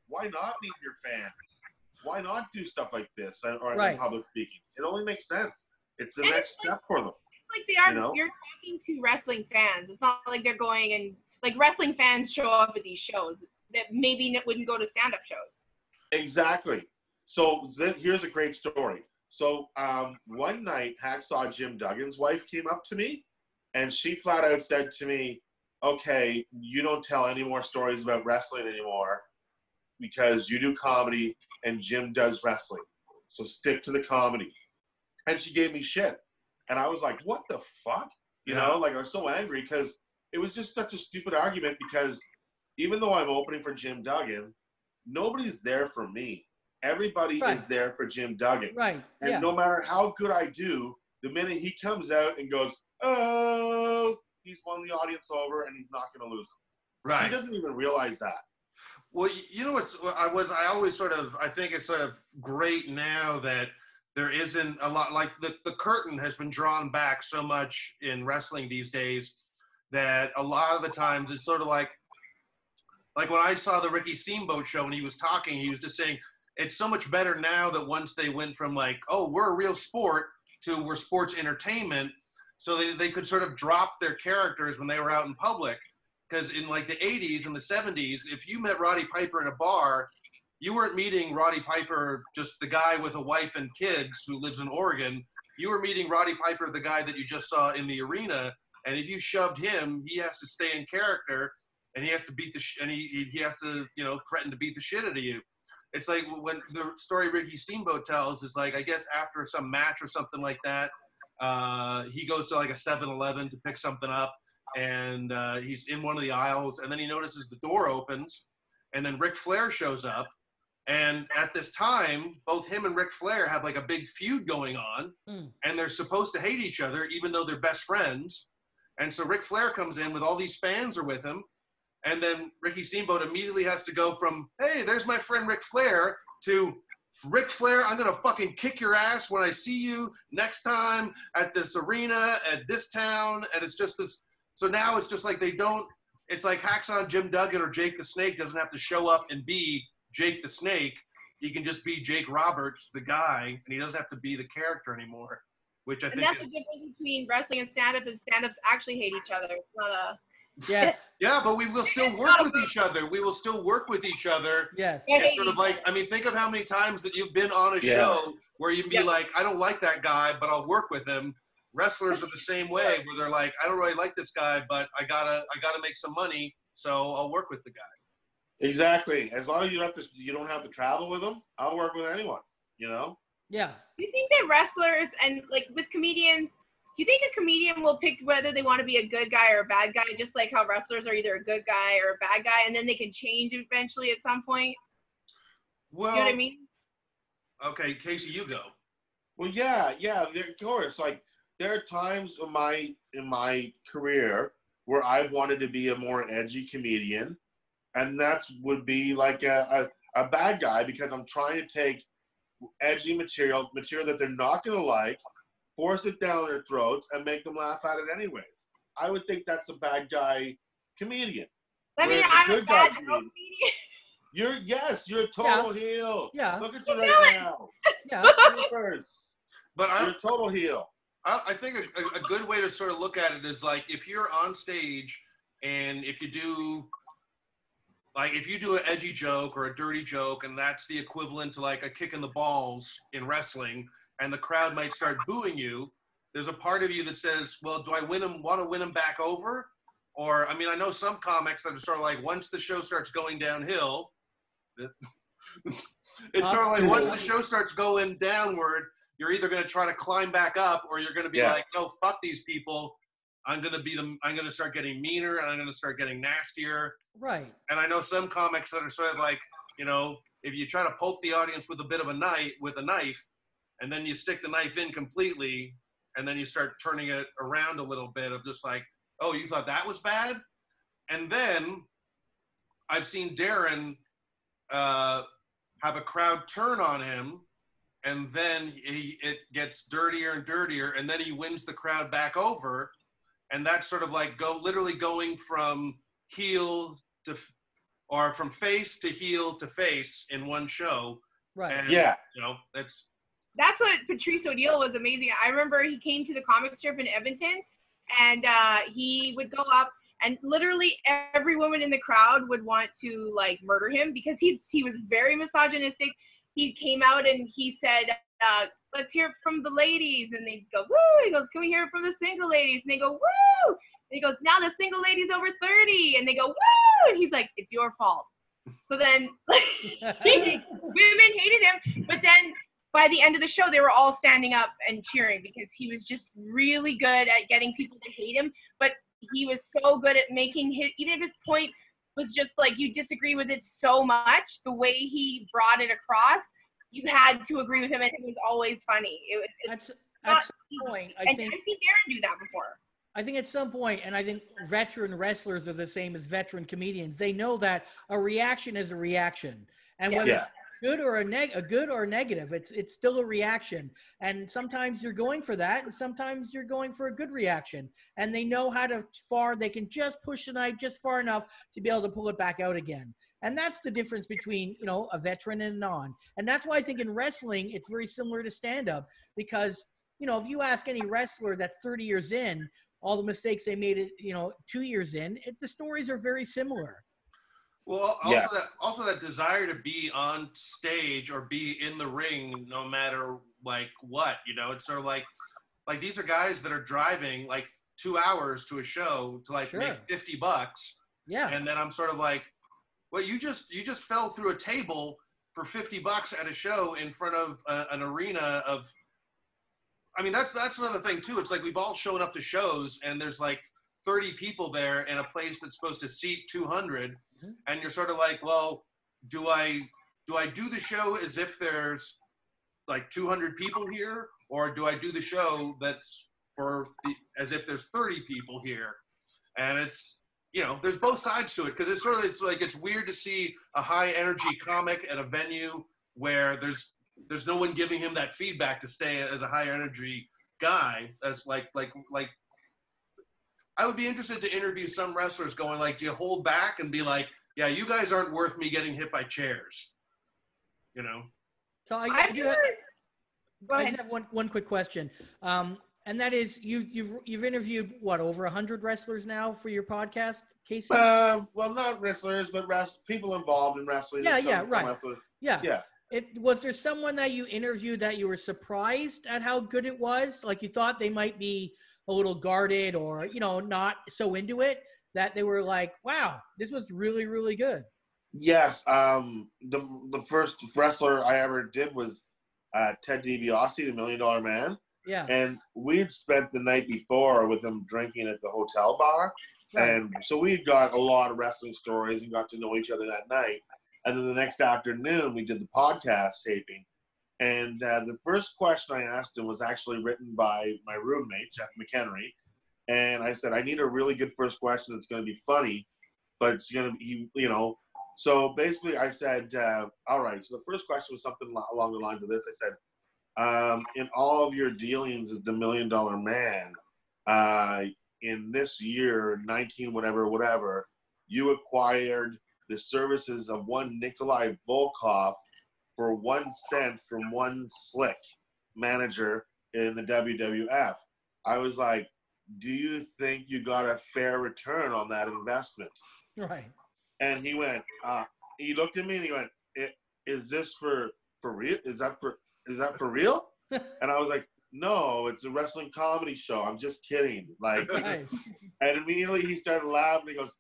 why not meet your fans? Why not do stuff like this or or Right. public speaking? It only makes sense. It's the And next it's like- step for them. like they are You know? you're talking to wrestling fans it's not like they're going and like wrestling fans show up at these shows that maybe wouldn't go to stand-up shows Exactly. So here's a great story. So um, one night, Hacksaw Jim Duggan's wife came up to me, and she flat out said to me, "Okay, you don't tell any more stories about wrestling anymore because you do comedy and Jim does wrestling. So stick to the comedy." And she gave me shit, and I was like, "What the fuck?" You know, like I was so angry because it was just such a stupid argument. Because even though I'm opening for Jim Duggan, nobody's there for me. Everybody Right. is there for Jim Duggan. Right. And yeah. no matter how good I do, the minute he comes out and goes, oh, he's won the audience over and he's not going to lose. He Right. doesn't even realize that. Well, you know what's I was I always sort of I think it's sort of great now that there isn't a lot like the the curtain has been drawn back so much in wrestling these days that a lot of the times it's sort of like like when I saw the Ricky Steamboat show and he was talking, he was just saying it's so much better now that once they went from like, oh, we're a real sport to we're sports entertainment, so they, they could sort of drop their characters when they were out in public. Because in like the 80s and the 70s, if you met Roddy Piper in a bar, you weren't meeting Roddy Piper, just the guy with a wife and kids who lives in Oregon. You were meeting Roddy Piper, the guy that you just saw in the arena. And if you shoved him, he has to stay in character, and he has to beat the sh- and he he- has to you know threaten to beat the shit out of you. It's like when the story Ricky Steamboat tells is like I guess after some match or something like that, uh, he goes to like a 7-Eleven to pick something up, and uh, he's in one of the aisles, and then he notices the door opens, and then Ric Flair shows up, and at this time, both him and Ric Flair have like a big feud going on, Mm. and they're supposed to hate each other, even though they're best friends. And so Ric Flair comes in with all these fans are with him, and then Ricky Steamboat immediately has to go from "Hey, there's my friend Ric Flair" to Ric Flair, I'm gonna fucking kick your ass when I see you next time at this arena at this town, and it's just this. So now it's just like they don't. It's like Hacksaw Jim Duggan or Jake the Snake doesn't have to show up and be Jake the Snake. He can just be Jake Roberts, the guy, and he doesn't have to be the character anymore. Which I and think that's the difference between wrestling and stand-up is stand-ups actually hate each other it's not a Yes. Yeah, but we will still work with each other. We will still work with each other. Yes. It's sort of like, I mean, think of how many times that you've been on a Yeah. show where you'd be like, I don't like that guy, but I'll work with him. Wrestlers are the same way, where they're like, I don't really like this guy, but I gotta, I gotta make some money, so I'll work with the guy. Exactly. As long as you don't have to, you don't have to travel with them. I'll work with anyone. You know. Yeah. Do you think that wrestlers and like with comedians, do you think a comedian will pick whether they want to be a good guy or a bad guy, just like how wrestlers are either a good guy or a bad guy, and then they can change eventually at some point? Well, you know what I mean? Okay, Casey, you go. Well, yeah, yeah, there- of course. Like there are times in my in my career where I've wanted to be a more edgy comedian, and that's would be like a, a, a bad guy because I'm trying to take edgy material, material that they're not going to like, force it down their throats, and make them laugh at it anyways. I would think that's a bad guy comedian. I mean, Whereas a I'm a good guy bad girl comedian- comedian. You're yes, you're a total heel. Yeah. Look at you You right it. now. Yeah. Yours. But I, You're a total heel. I, I think a, a- a good way to sort of look at it is like if you're on stage and if you do like if you do an edgy joke or a dirty joke and that's the equivalent to like a kick in the balls in wrestling and the crowd might start booing you there's a part of you that says well do i win him want to win them back over or i mean i know some comics that are sort of like once the show starts going downhill it's sort of like once the show starts going downward you're either going to try to climb back up or you're going to be Yeah. like no fuck these people i'm going to be the i'm going to start getting meaner and i'm going to start getting nastier Right. and I know some comics that are sort of like, you know, if you try to poke the audience with a bit of a knife, with a knife, and then you stick the knife in completely, and then you start turning it around a little bit of just like, oh, you thought that was bad, and then I've seen Darren uh, have a crowd turn on him, and then he, it gets dirtier and dirtier, and then he wins the crowd back over, and that's sort of like go literally going from heel to or from face to heel to face in one show. Right. And, Yeah. You know, that's that's what Patrice O'Neal was amazing. I remember he came to the comic strip in Edmonton, and uh, he would go up, and literally every woman in the crowd would want to like murder him because he's he was very misogynistic. He came out and he said, uh, "Let's hear from the ladies," and they go, "Woo!" He goes, "Can we hear it from the single ladies?" And they go, "Woo!" And he goes, "Now the single ladies over 30," and they go, "Woo!" And he's like, "It's your fault." So then women hated him, but then by the end of the show, they were all standing up and cheering because he was just really good at getting people to hate him. But he was so good at making his, even if his point was just like you disagree with it so much, the way he brought it across, you had to agree with him, and it was always funny. It was That's not at some point, I and think I've seen Darren do that before. I think at some point, and I think veteran wrestlers are the same as veteran comedians. They know that a reaction is a reaction, and Yeah. whether Yeah. Good or a neg, a good or a negative, it's it's still a reaction. And sometimes you're going for that, and sometimes you're going for a good reaction. And they know how to far they can just push the knife just far enough to be able to pull it back out again. And that's the difference between you know a veteran and a non. And that's why I think in wrestling it's very similar to stand up because you know if you ask any wrestler that's 30 years in all the mistakes they made it you know two years in it, the stories are very similar Well, also Yeah. that also that desire to be on stage or be in the ring, no matter like what, you know, it's sort of like like these are guys that are driving like two hours to a show to like Sure. make fifty bucks, yeah and then I'm sort of like, well, you just you just fell through a table for fifty bucks at a show in front of a, an arena of. I mean, that's that's another thing too. It's like we've all shown up to shows, and there's like 30 people there in a place that's supposed to seat 200 Mhm. and you're sort of like well do i do i do the show as if there's like 200 people here or do i do the show that's for the, as if there's 30 people here and it's you know there's both sides to it because it's sort of it's like it's weird to see a high energy comic at a venue where there's there's no one giving him that feedback to stay as a high energy guy as like like like I would be interested to interview some wrestlers going like, do you hold back and be like, yeah, you guys aren't worth me getting hit by chairs, you know? so i, I do have, I just have one, one quick question um, and that is you, you've you've interviewed what over a 100 wrestlers now for your podcast casey Uh, well, not wrestlers, but rest people involved in wrestling. Yeah, yeah, right. wrestlers. yeah yeah. It, was there someone that you interviewed that you were surprised at how good it was? Like you thought they might be a little guarded or, you know, not so into it that they were like, wow, this was really, really good. Yes. Um, the the first wrestler I ever did was uh, Ted DiBiase, the Million Dollar Man, Yeah. and we'd spent the night before with him drinking at the hotel bar, Right. and so we got a lot of wrestling stories and got to know each other that night. And then the next afternoon, we did the podcast taping. And uh, the first question I asked him was actually written by my roommate, Jeff McHenry. And I said, I need a really good first question that's going to be funny, but it's going to be, you know. So basically, I said, uh, all right. So the first question was something along the lines of this. I said, um, in all of your dealings as the million dollar man, uh, in this year, 19, whatever, whatever, you acquired the services of one Nikolai Volkov for one cent from one slick manager in the WWF. I was like, do you think you got a fair return on that investment? Right. And he went, uh, he looked at me and he went, is this for, for real? Is that for, is that for real? and I was like, no, it's a wrestling comedy show. I'm just kidding. Like, Nice. and immediately he started laughing. He goes,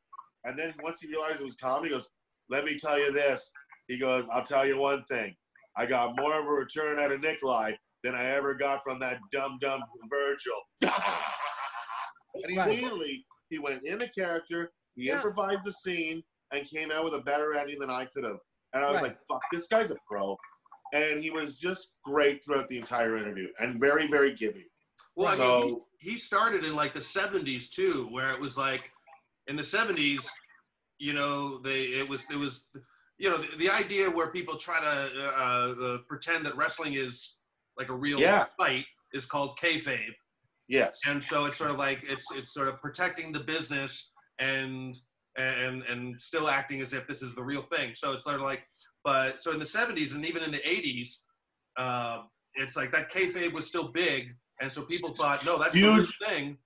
and then once he realized it was comedy, he goes, let me tell you this. He goes, I'll tell you one thing. I got more of a return out of Nikolai than I ever got from that dumb dumb Virgil. and Right. immediately he went in a character, he Yeah. improvised the scene, and came out with a better ending than I could have. And I was Right. like, fuck, this guy's a pro. and he was just great throughout the entire interview and very, very giving. Well, I mean, he, he started in like the '70s too, where it was like in the '70s, you know, they it was it was you know the, the idea where people try to uh, uh, pretend that wrestling is like a real Yeah. fight is called kayfabe. yes, and so it's sort of like it's it's sort of protecting the business and and and still acting as if this is the real thing. So it's sort of like, but so in the '70s and even in the '80s, uh, it's like that kayfabe was still big, and so people thought, no, that's the Huge. thing.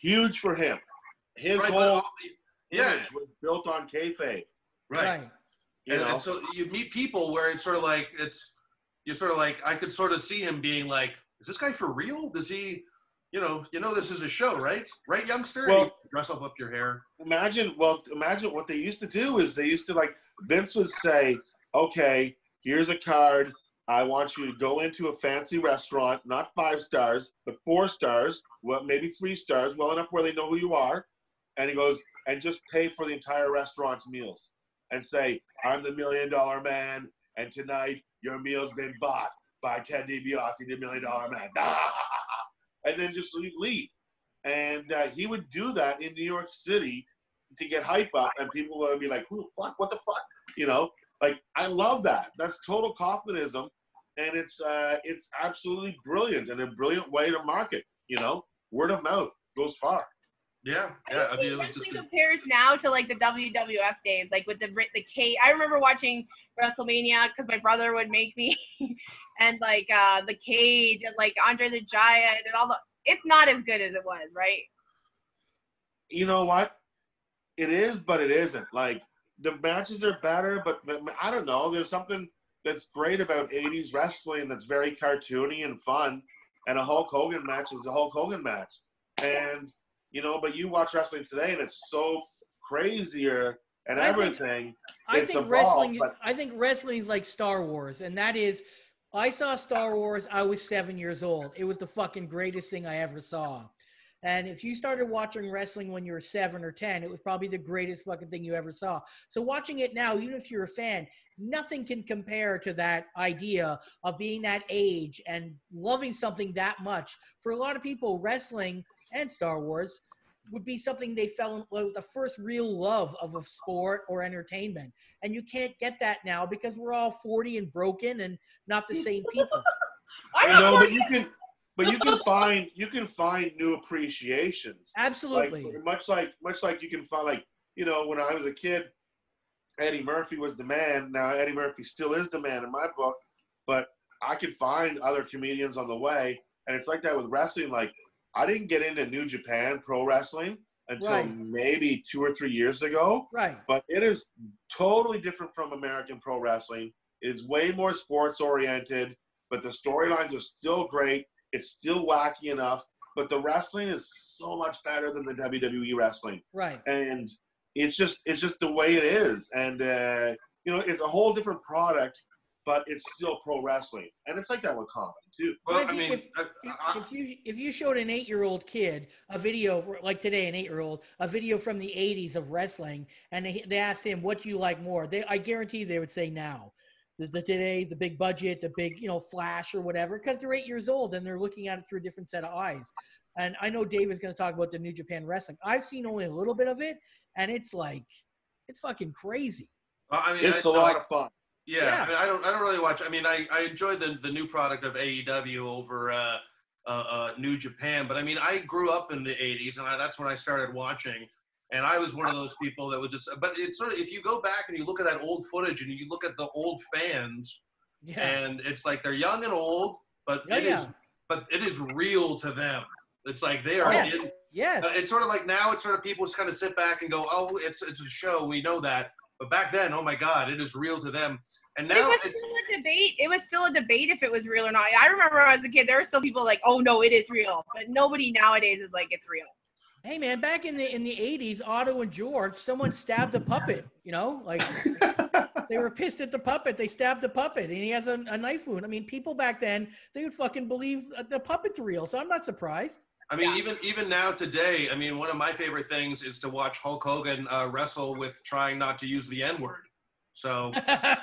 huge for him. His Right, whole all the- yeah. image was built on kayfabe. Right. Right. You and, know, and so you meet people where it's sort of like it's you're sort of like I could sort of see him being like, is this guy for real? Does he, you know, you know this is a show, right? Right, youngster? Well- You dress up up your hair. imagine well imagine what they used to do is they used to like vince would say okay here's a card i want you to go into a fancy restaurant not five stars but four stars well maybe three stars well enough where they know who you are and he goes and just pay for the entire restaurant's meals and say i'm the million dollar man and tonight your meal's been bought by ted DiBiase, the million dollar man and then just leave and uh, he would do that in New York City to get hype up, and people would be like, "Who the fuck? What the fuck?" You know, like I love that. That's total Kaufmanism, and it's uh, it's absolutely brilliant and a brilliant way to market. You know, word of mouth goes far. Yeah, yeah. don't I mean, it was just a, compares now to like the WWF days, like with the the cage. I remember watching WrestleMania because my brother would make me, and like uh the cage and like Andre the Giant and all the. It's not as good as it was, right? You know what? It is, but it isn't. Like the matches are better, but, but I don't know. There's something that's great about '80s wrestling that's very cartoony and fun, and a Hulk Hogan match is a Hulk Hogan match, and you know. But you watch wrestling today, and it's so crazier and I think- everything. I It's think evolved, wrestling. but- I think wrestling is like Star Wars, and that is, I saw Star Wars. I was seven years old. It was the fucking greatest thing I ever saw. And if you started watching wrestling when you were seven or ten, it was probably the greatest fucking thing you ever saw. So watching it now, even if you're a fan, nothing can compare to that idea of being that age and loving something that much. For a lot of people, wrestling and Star Wars would be something they fell in love with the first real love of a sport or entertainment. And you can't get that now because we're all 40 and broken and not the same people. you know, but you can, but you can find you can find new appreciations. Absolutely. Like, much like much like you can find like you know when I was a kid, Eddie Murphy was the man. Now Eddie Murphy still is the man in my book, but I could find other comedians on the way, and it's like that with wrestling. Like I didn't get into New Japan Pro Wrestling until Right. maybe two or three years ago. Right. But it is totally different from American Pro Wrestling. It is way more sports oriented, but the storylines are still great. It's still wacky enough, but the wrestling is so much better than the WWE wrestling. Right. And it's just it's just the way it is. And uh, you know, it's a whole different product, but it's still pro wrestling. And it's like that with comedy too. Well, if, you, if, if, if you if you showed an eight year old kid a video for, like today, an eight year old a video from the '80s of wrestling, and they, they asked him, "What do you like more?" They, I guarantee they would say now. The, the today's the big budget, the big you know flash or whatever, because they're eight years old and they're looking at it through a different set of eyes. And I know Dave is going to talk about the New Japan Wrestling. I've seen only a little bit of it, and it's like it's fucking crazy. Well, I mean, It's I, a lot I- of fun. Yeah, Yeah. I, mean, I don't. I don't really watch. I mean, I, I enjoy the the new product of AEW over uh, uh, uh, New Japan, but I mean, I grew up in the '80s, and I, that's when I started watching. And I was one of those people that would just. But it's sort of if you go back and you look at that old footage and you look at the old fans, Yeah. and it's like they're young and old, but Yeah, it is, but it is real to them. It's like they are Yes. in. Yes. Uh, It's sort of like now. It's sort of people just kind of sit back and go, "Oh, it's it's a show. We know that." But back then, oh my God, it is real to them. And now it was it's, still a debate. It was still a debate if it was real or not. I remember as a kid, there were still people like, "Oh no, it is real," but nobody nowadays is like, "It's real." Hey man, back in the in the eighties, Otto and George, someone stabbed a puppet. You know, like they were pissed at the puppet. They stabbed the puppet, and he has a, a knife wound. I mean, people back then they would fucking believe uh, the puppet's real. So I'm not surprised. I mean, even even now today, I mean, one of my favorite things is to watch Hulk Hogan uh, wrestle with trying not to use the N word. So,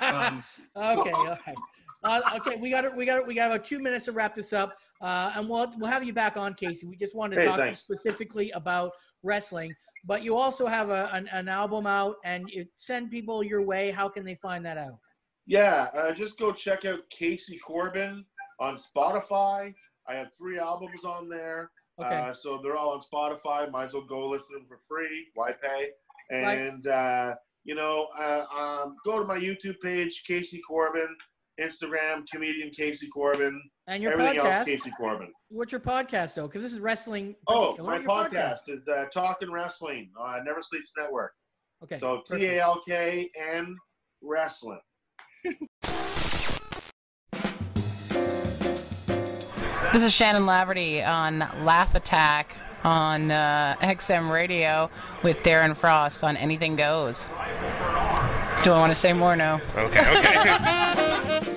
um, Okay, all right. Uh, okay, we got it. We got it. We got about two minutes to wrap this up, uh, and we'll we'll have you back on, Casey. We just wanted to Hey, talk thanks. specifically about wrestling, but you also have a, an, an album out, and you send people your way. How can they find that out? Yeah, uh, just go check out Casey Corbin on Spotify. I have three albums on there. Okay. Uh, so they're all on Spotify. Might as well go listen for free. Why pay? And, uh, you know, uh, um, go to my YouTube page, Casey Corbin, Instagram, comedian Casey Corbin, And your everything else, podcast? Casey Corbin. What's your podcast though? Because this is wrestling. Oh, my Your podcast is uh, Talking Wrestling on Never Sleeps Network. Okay. So. T A L K N Wrestling. This is Shannon Laverty on Laugh Attack on uh, XM Radio with Darren Frost on Anything Goes. Do I want to say more? No. Okay, okay.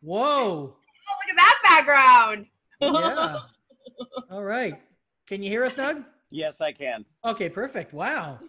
Whoa. Oh, look at that background. Yeah. All right. Can you hear us, Doug? Yes, I can. Okay, perfect. Wow.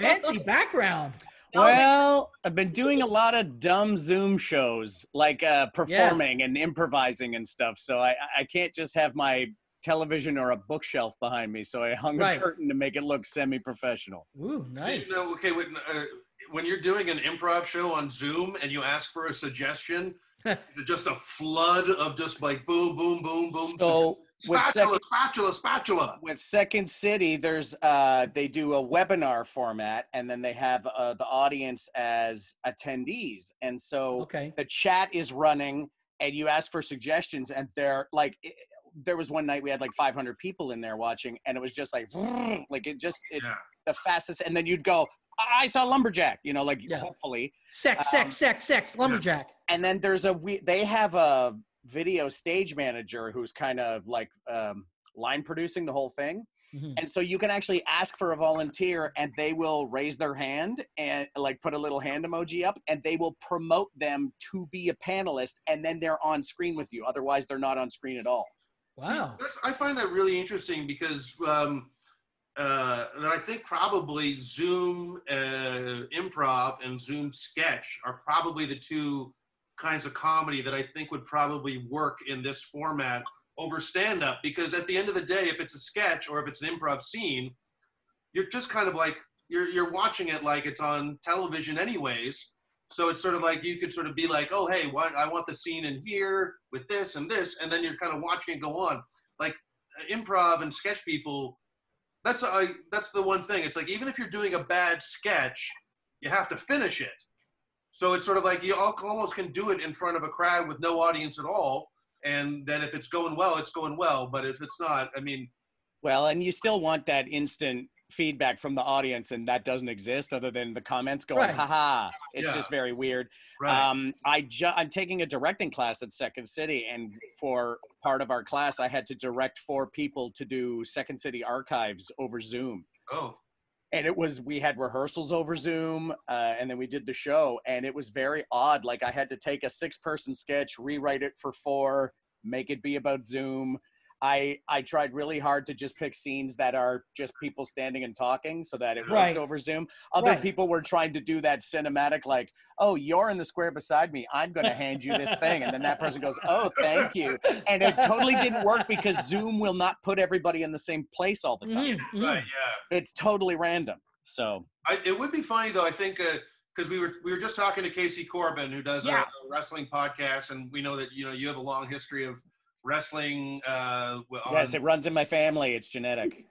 Fancy background. Well, I've been doing a lot of dumb Zoom shows, like uh, performing and improvising and stuff. So I, I can't just have my television or a bookshelf behind me. So I hung Right. a curtain to make it look semi-professional. Ooh, nice. you know, okay, when, uh, when you're doing an improv show on Zoom and you ask for a suggestion, is it just a flood of just like boom, boom, boom, boom? So with spatula, second, spatula, spatula. with Second City, there's uh, they do a webinar format, and then they have uh, the audience as attendees, and so Okay. the chat is running, and you ask for suggestions, and they're like. it- there was one night we had like 500 people in there watching, and it was just like, like it just it, the fastest. And then you'd go, "I I saw lumberjack," you know, like hopefully Sex, Um, sex, sex, sex, lumberjack. and then there's a we they have a video stage manager who's kind of like um, line producing the whole thing Mm-hmm. and so you can actually ask for a volunteer and they will raise their hand and like put a little hand emoji up and they will promote them to be a panelist and then they're on screen with you otherwise they're not on screen at all Wow. That's, I find that really interesting because um, uh, that I think probably Zoom uh, improv and Zoom sketch are probably the two kinds of comedy that I think would probably work in this format over stand up because at the end of the day, if it's a sketch or if it's an improv scene, you're just kind of like you're you're watching it like it's on television anyways. So it's sort of like you could sort of be like, oh hey, what I want the scene in here with this and this, and then you're kind of watching it go on. Like improv and sketch people, that's I that's the one thing. It's like even if you're doing a bad sketch, you have to finish it. So it's sort of like you almost can do it in front of a crowd with no audience at all, and then if it's going well, it's going well. But if it's not, I mean, well and you still want that instant feedback from the audience and that doesn't exist other than the comments going Right. haha it's Yeah. just very weird Right. um i ju- i'm taking a directing class at second city and for part of our class i had to direct four people to do second city archives over zoom oh and it was we had rehearsals over zoom uh, and then we did the show and it was very odd like i had to take a six person sketch rewrite it for four make it be about zoom i i tried really hard to just pick scenes that are just people standing and talking so that it worked Right. over zoom other Right. people were trying to do that cinematic like oh you're in the square beside me i'm going to hand you this thing and then that person goes oh thank you and it totally didn't work because zoom will not put everybody in the same place all the time Mm-hmm. right, yeah. it's totally random so I, it would be funny though. I think because we were we were just talking to Casey Corbin, who does a- a, wrestling podcast, and we know that you know you have a long history of wrestling. Uh, on, Yes, it runs in my family. It's genetic.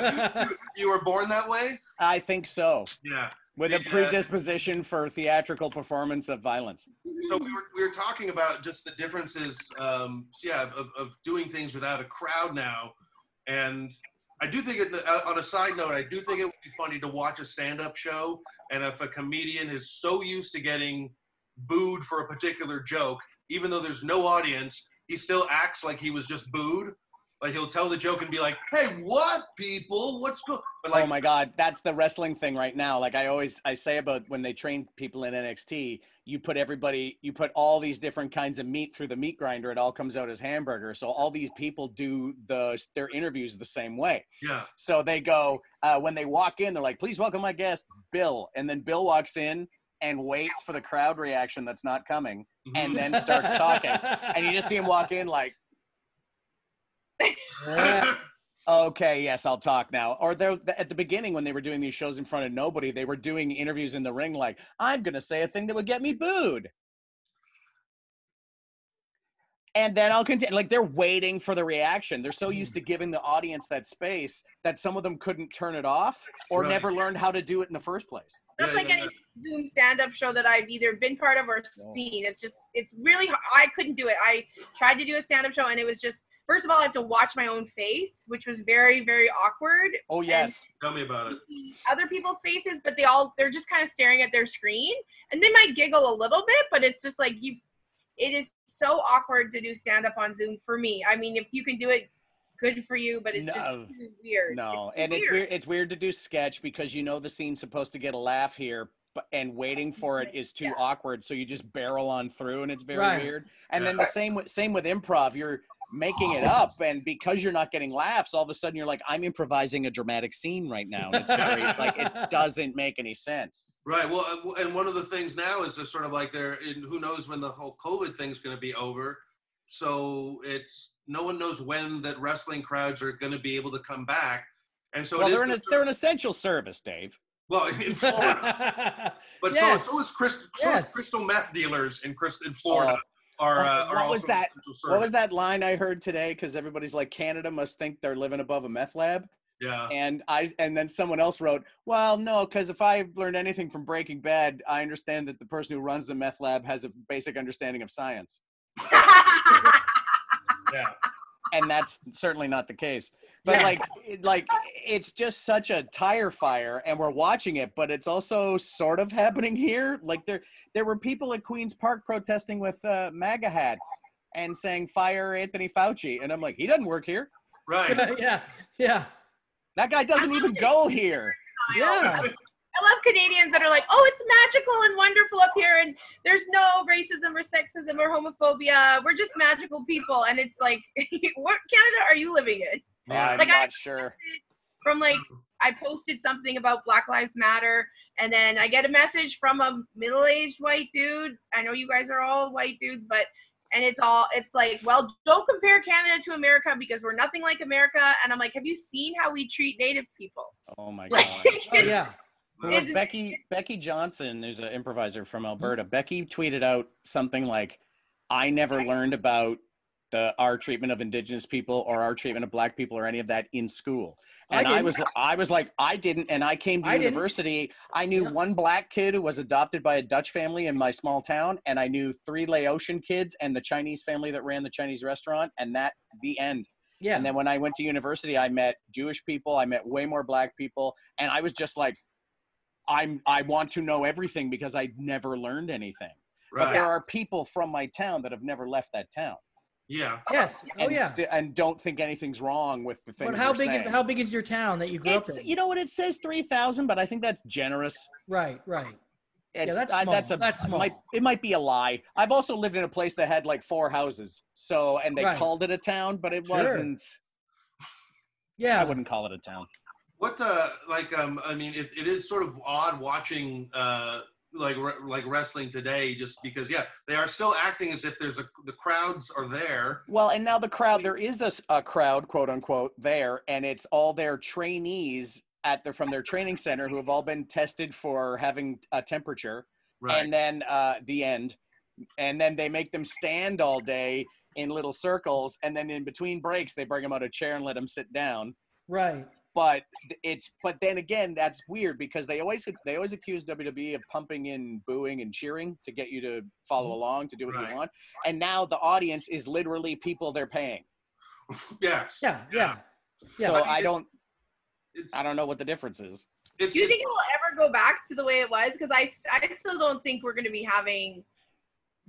you, you were born that way. I think so. Yeah. With a The, uh, predisposition for theatrical performance of violence. So we were we were talking about just the differences, um, so yeah, of, of doing things without a crowd now, and I do think, it, uh, on a side note, I do think it would be funny to watch a stand-up show, and if a comedian is so used to getting booed for a particular joke, even though there's no audience, he still acts like he was just booed. like he'll tell the joke and be like, "Hey, what people? What's going?" But like, oh my god, that's the wrestling thing right now. Like I always I say about when they train people in NXT, you put everybody, you put all these different kinds of meat through the meat grinder. It all comes out as hamburger. So all these people do the their interviews the same way. yeah, So they go uh, when they walk in, they're like, "Please welcome my guest, Bill," and then Bill walks in and waits for the crowd reaction that's not coming, and then starts talking, and you just see him walk in like. Okay, yes, I'll talk now. Or they're at the beginning when they were doing these shows in front of nobody, they were doing interviews in the ring like, I'm gonna say a thing that would get me booed. And then I'll continue. Like they're waiting for the reaction. They're so used mm. to giving the audience that space that some of them couldn't turn it off or Right. never learned how to do it in the first place. That's like any Zoom stand-up show that I've either been part of or seen. It's just, it's really, I couldn't do it. I tried to do a stand-up show, and it was just, first of all, I have to watch my own face, which was very, very awkward. Oh And yes. tell me about it. other people's faces, but they all, they're just kind of staring at their screen, and they might giggle a little bit, but it's just like you, it is so awkward to do stand-up on Zoom for me. I mean, if you can do it, good for you, but it's No. just weird. No, It's and it's weird. weird. It's weird to do sketch because you know the scene's supposed to get a laugh here, but and waiting for it is too awkward. So you just barrel on through, and it's very Right. weird. And then the same with same with improv. You're making it up, and because you're not getting laughs, all of a sudden you're like, I'm improvising a dramatic scene right now. And it's very like it doesn't make any sense. Right. Well, and one of the things now is just sort of like they're, who knows when the whole COVID thing's going to be over. So it's no one knows when that wrestling crowds are going to be able to come back. And so well, it is they're an just- they're an essential service, Dave. well in Florida, but Yes. so so is Chris, so is crystal meth dealers in Chris in Florida Oh. Are, Uh, are what was that? What was that line I heard today? Because everybody's like, Canada must think they're living above a meth lab. Yeah. And I and then someone else wrote, "Well, no, because if I've learned anything from Breaking Bad, I understand that the person who runs the meth lab has a basic understanding of science." yeah. And that's certainly not the case. But Yeah. like, it, like it's just such a tire fire, and we're watching it, but it's also sort of happening here. Like there, there were people at Queens Park protesting with uh, MAGA hats and saying "Fire Anthony Fauci," and I'm like, he doesn't work here. Right. yeah. Yeah. That guy doesn't even go here. Yeah. I love Canadians that are like, oh, it's magical and wonderful up here, and there's no racism or sexism or homophobia. We're just magical people, and it's like, what Canada are you living in? I'm Like, I- not sure. From like, I posted something about Black Lives Matter, and then I get a message from a middle-aged white dude. I know you guys are all white dudes, but and it's all it's like, well, don't compare Canada to America because we're nothing like America. And I'm like, have you seen how we treat Native people? Oh my god. Oh yeah. Who was It's- Becky Becky Johnson, there's an improviser from Alberta. Becky tweeted out something like, "I never learned about the our treatment of Indigenous people or our treatment of Black people or any of that in school." And I, didn't. was I was like, I didn't, and I came to I didn't. university. I knew one black kid who was adopted by a Dutch family in my small town, and I knew three Laotian kids and the Chinese family that ran the Chinese restaurant, and that the end. Yeah. And then when I went to university, I met Jewish people. I met way more black people, and I was just like, I'm I want to know everything because I never learned anything. Right. But there are people from my town that have never left that town. Yeah. Yes. Oh and, yeah. sti- and don't think anything's wrong with the thing. But how they're big is how big is your town that you grew It's, up in? you know what it says three thousand, but I think that's generous. Right. Right. It's, yeah, that's I- small. that's a that's it small. might, it might be a lie. I've also lived in a place that had like four houses, so and they Right. called it a town, but it Sure. wasn't. Yeah. I wouldn't call it a town. What uh like um I mean it, it is sort of odd watching uh like re- like wrestling today just because yeah they are still acting as if there's a the crowds are there Well, and now the crowd, there is a crowd, quote unquote, there, and it's all their trainees at the from their training center who have all been tested for having a temperature, Right. and then uh, the end, and then they make them stand all day in little circles, and then in between breaks they bring them out a chair and let them sit down. Right. But it's but then again that's weird because they always they always accuse WWE of pumping in booing and cheering to get you to follow mm-hmm. along to do what Right. you want, and now the audience is literally people they're paying. yes Yeah. Yeah. Yeah. so But I don't I don't know what the difference is. it's, Do you think it will ever go back to the way it was? Because I, I still don't think we're going to be having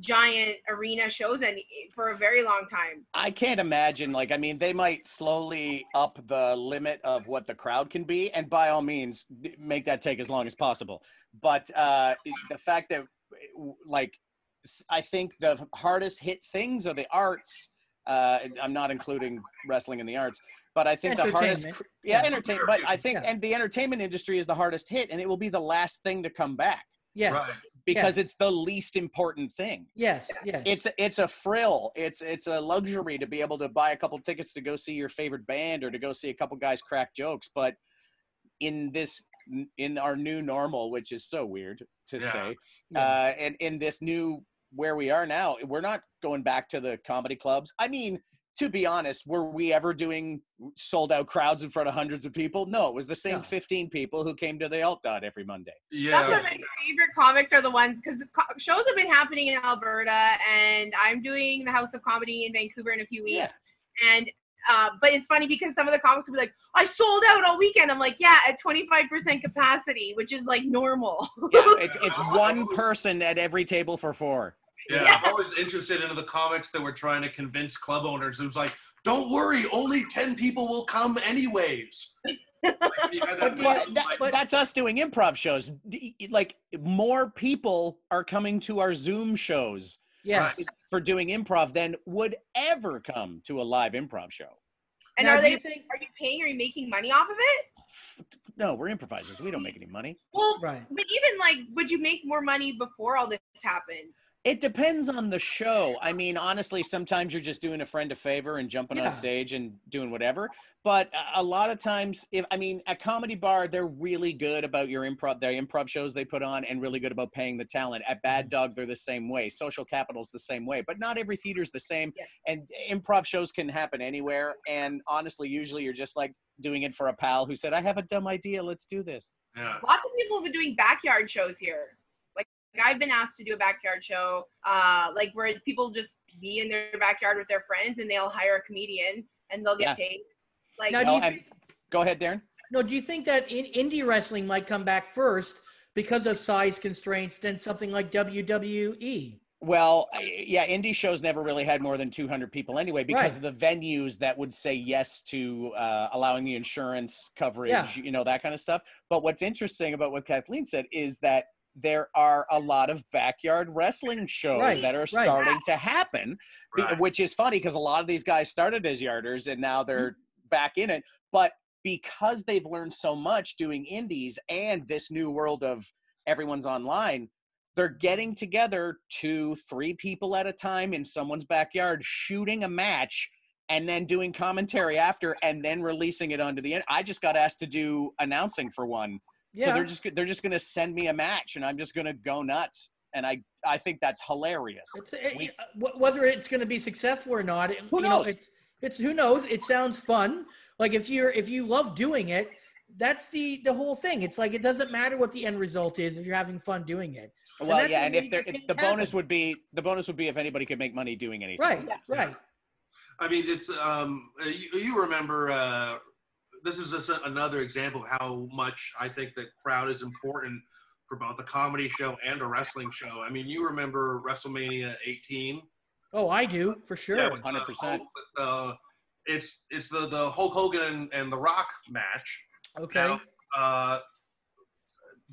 giant arena shows any for a very long time. I can't imagine. Like, I mean, they might slowly up the limit of what the crowd can be, and by all means, make that take as long as possible. But uh, the fact that, like, I think the hardest hit things are the arts. Uh, I'm not including wrestling in the arts, but I think the hardest, yeah, Yeah. entertainment. But I think, and the entertainment industry is the hardest hit, and it will be the last thing to come back Yeah. Right. Because Yes. it's the least important thing Yes. Yes. it's it's a frill it's it's a luxury to be able to buy a couple tickets to go see your favorite band or to go see a couple guys crack jokes but in this in our new normal which is so weird to Yeah. say Yeah. uh and in this new where we are now we're not going back to the comedy clubs i mean to be honest were we ever doing sold out crowds in front of hundreds of people no it was the same No. 15 people who came to the alt dot every monday Yeah. That's why my favorite comics are the ones because shows have been happening in Alberta, and I'm doing the House of Comedy in Vancouver in a few weeks. Yeah. And uh, but it's funny because some of the comics will be like, "I sold out all weekend." I'm like, "Yeah, at 25% capacity, which is like normal." yeah, it's it's one person at every table for four Yeah, Yeah. I'm always interested in the comics that were trying to convince club owners. It was like, don't worry, only 10 people will come anyways. Like, you that But that- like- that's us doing improv shows. Like more people are coming to our Zoom shows yes. Uh, for doing improv than would ever come to a live improv show. and Now, are they? you think- Are you paying? Are you making money off of it? No, we're improvisers. We don't make any money. Well, Right. but even like, would you make more money before all this happened? It depends on the show. I mean, honestly, sometimes you're just doing a friend a favor and jumping Yeah. on stage and doing whatever. But a- a lot of times, if I mean, at Comedy Bar, they're really good about your improv, their improv shows they put on, and really good about paying the talent. At Bad mm-hmm. Dog, they're the same way. Social Capital's the same way. But not every theater's the same. Yeah. And improv shows can happen anywhere. And honestly, usually you're just like doing it for a pal who said, "I have a dumb idea. Let's do this." yeah. Lots of people have been doing backyard shows here. Like I've been asked to do a backyard show, uh, like where people just be in their backyard with their friends and they'll hire a comedian and they'll get Yeah. paid. Like Now, do you think, Go ahead, Darren. no, do you think that in, indie wrestling might come back first because of size constraints than something like? WWE? Well, yeah, indie shows never really had more than 200 people anyway because Right. of the venues that would say yes to uh, allowing the insurance coverage, Yeah. you know, that kind of stuff. But what's interesting about what Kathleen said is that there are a lot of backyard wrestling shows Right, that are right. starting to happen, Right. which is funny because a lot of these guys started as yarders and now mm-hmm. they're back in it. But because they've learned so much doing indies and this new world of everyone's online, they're getting together two, three people at a time in someone's backyard, shooting a match, and then doing commentary after, and then releasing it onto the end. I just got asked to do announcing for one, so they're just they're just going to send me a match, and I'm just going to go nuts. And I I think that's hilarious. It's, it, We- uh, whether it's going to be successful or not, Who you know, knows? it's, it's who knows. It sounds fun. Like if you're if you love doing it, that's the the whole thing. It's like it doesn't matter what the end result is if you're having fun doing it. Well, that's yeah, and if there, the if thing the bonus happen. would be the bonus would be if anybody could make money doing anything. right, Yeah. right. I mean, it's um, uh, you, you remember. Uh, this is just a, another example of how much I think the crowd is important for both a comedy show and a wrestling show. I mean, you remember WrestleMania 18? Oh, I do for sure. with the 100%. Hulk- with the- it's it's the the Hulk Hogan and, and the Rock match. Okay. Now, uh,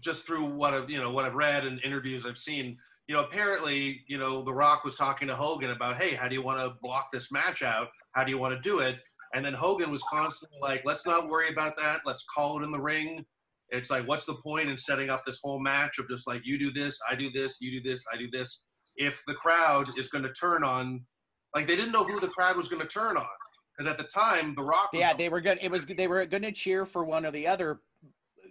just through what I've you know what I've read and interviews I've seen, you know, apparently, you know, The Rock was talking to Hogan about, hey, how do you want to block this match out? How do you want to do it? And then Hogan was constantly like, let's not worry about that. Let's call it in the ring. It's like, what's the point in setting up this whole match of just like you do this, I do this, you do this, I do this, if the crowd is going to turn on, like they didn't know who the crowd was going to turn on because at the time The Rock was Yeah, they were good. It was they were going to cheer for one or the other.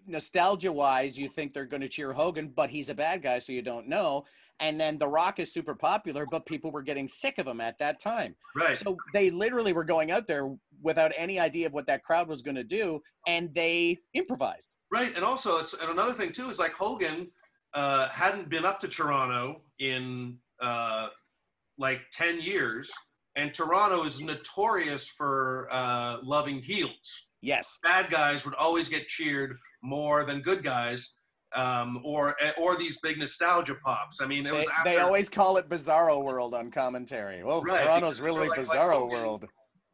Nostalgia wise, you think they're going to cheer Hogan, but he's a bad guy, so you don't know. And then The Rock is super popular, but people were getting sick of him at that time. right. So they literally were going out there without any idea of what that crowd was going to do, and they improvised. Right, and also it's and another thing too is like Hogan uh, hadn't been up to Toronto in uh, like ten years, and Toronto is notorious for uh, loving heels. Yes. Bad guys would always get cheered more than good guys, um, or or these big nostalgia pops. I mean, it They, was after, they always call it Bizarro World on commentary. Well, Right, Toronto's really like- like Bizarro Hogan- World.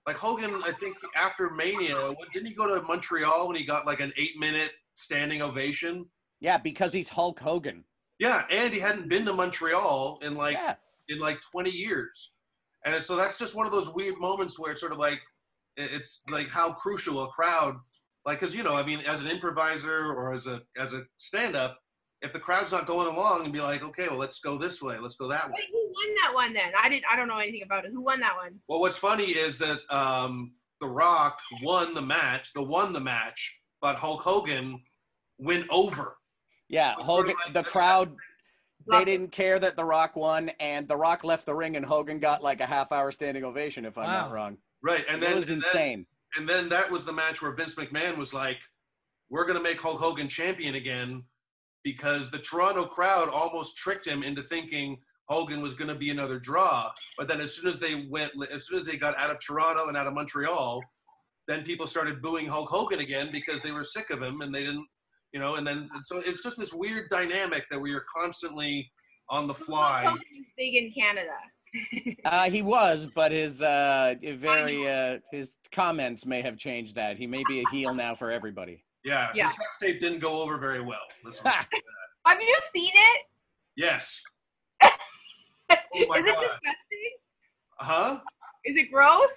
like Hogan. I think after Mania, what, didn't he go to Montreal when he got like an eight minute standing ovation? Yeah, because he's Hulk Hogan. Yeah, and he hadn't been to Montreal in like Yeah. in like 20 years, and so that's just one of those weird moments where it's sort of like it's like how crucial a crowd, like because you know, I mean, as an improviser or as a as a stand up, if the crowd's not going along and be like, okay, well, let's go this way, let's go that way. Wait, who won that one then? I didn't. I don't know anything about it. Who won that one? Well, what's funny is that um, The Rock won the match, the won the match, but Hulk Hogan went over. Yeah, It's sort of Hogan. like- the crowd, they didn't care that The Rock won, and The Rock left the ring, and Hogan got like a half hour standing ovation, if I'm not Wow. wrong. Right, and it then was and then- insane. And then that was the match where Vince McMahon was like, "We're going to make Hulk Hogan champion again," because the Toronto crowd almost tricked him into thinking Hogan was going to be another draw. But then as soon as they went, as soon as they got out of Toronto and out of Montreal, then people started booing Hulk Hogan again because they were sick of him and they didn't, you know. And then and so it's just this weird dynamic that we are constantly on the fly. Hogan's big in Canada. Uh, he was, but his uh, very uh, his comments may have changed that. He may be a heel now for everybody. Yeah, Yeah. the sex tape didn't go over very well. Let's just say that. Have you seen it? yes. Oh my Is it God. disgusting? Huh? Is it gross?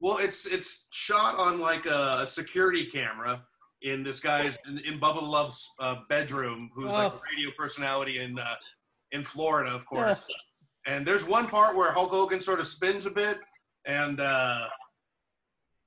Well, it's it's shot on like a, a security camera in this guy's in, in Bubba Love's uh, bedroom, who's like a Oh. radio personality in uh, in Florida, of course. And there's one part where Hulk Hogan sort of spins a bit, and uh,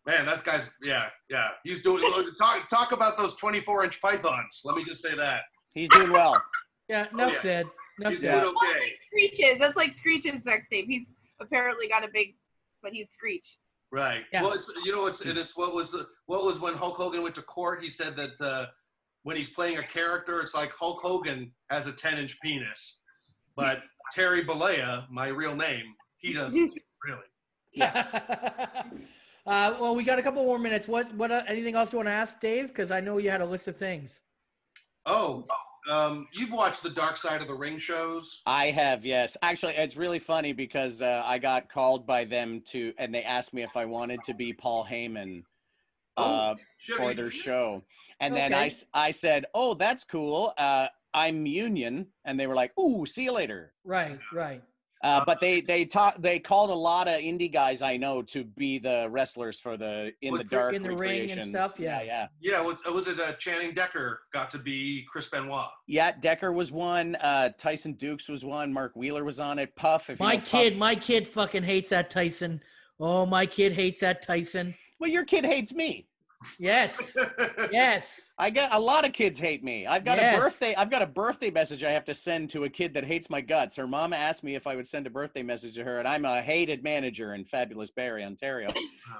man, that guy's yeah yeah he's doing talk talk about those 24 inch pythons. Let me just say that He's doing well. Yeah, enough yeah. said. Enough he's said. doing okay. like Screeches. That's like Screeches sex tape. He's apparently got a big, but he's Screech. Right. Yeah. Well, it's you know it's and it's what was what was when Hulk Hogan went to court. He said that uh, when he's playing a character, it's like Hulk Hogan has a ten inch penis, but Terry Bollea, my real name, he doesn't really. Yeah. Uh, well, we got a couple more minutes. What? What? Uh, anything else you want to ask, Dave? Because I know you had a list of things. Oh, um, you've watched the Dark Side of the Ring shows. I have, yes. Actually, it's really funny because uh, I got called by them to, and they asked me if I wanted to be Paul Heyman uh, Oh, for their show. And then I, I said, oh, that's cool. Uh, I'm Union. And they were like, ooh, see you later. Right. Right. Uh, but they they taught they called a lot of indie guys I know to be the wrestlers for the in Well, the dark in the ring and stuff, yeah. yeah, Yeah, was, was it uh, Channing Decker got to be Chris Benoit? yeah. Decker was one. Uh, Tyson Dux was one. Mark Wheeler was on it. Puff. If you My know kid, Puff- my kid fucking hates that Tyson. Oh, my kid hates that Tyson. Well, your kid hates me. Yes. yes. I get a lot of kids hate me. I've got Yes. a birthday. I've got a birthday message I have to send to a kid that hates my guts. Her mom asked me if I would send a birthday message to her, and I'm a hated manager in fabulous Barrie, Ontario,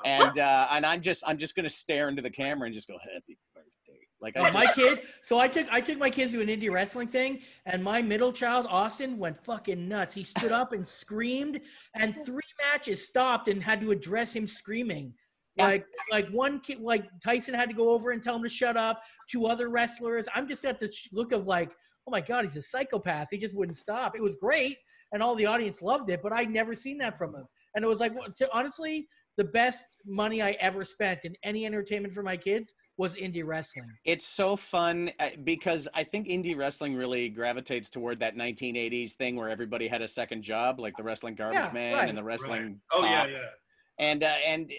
and uh, and I'm just I'm just gonna stare into the camera and just go happy birthday. Like I Oh, my kid. So I took I took my kids to an indie wrestling thing, and my middle child Austin went fucking nuts. He stood up and screamed, and three matches stopped and had to address him screaming. Yeah. Like like one kid, like Tyson had to go over and tell him to shut up. Two other wrestlers. I'm just at the look of like, oh my god, he's a psychopath. He just wouldn't stop. It was great, and all the audience loved it, but I'd never seen that from him. And it was like, to, honestly, the best money I ever spent in any entertainment for my kids was indie wrestling. It's so fun uh, because I think indie wrestling really gravitates toward that 1980s thing where everybody had a second job, like the wrestling garbage Yeah, man right, and the wrestling. Oh yeah, yeah. And uh, and uh,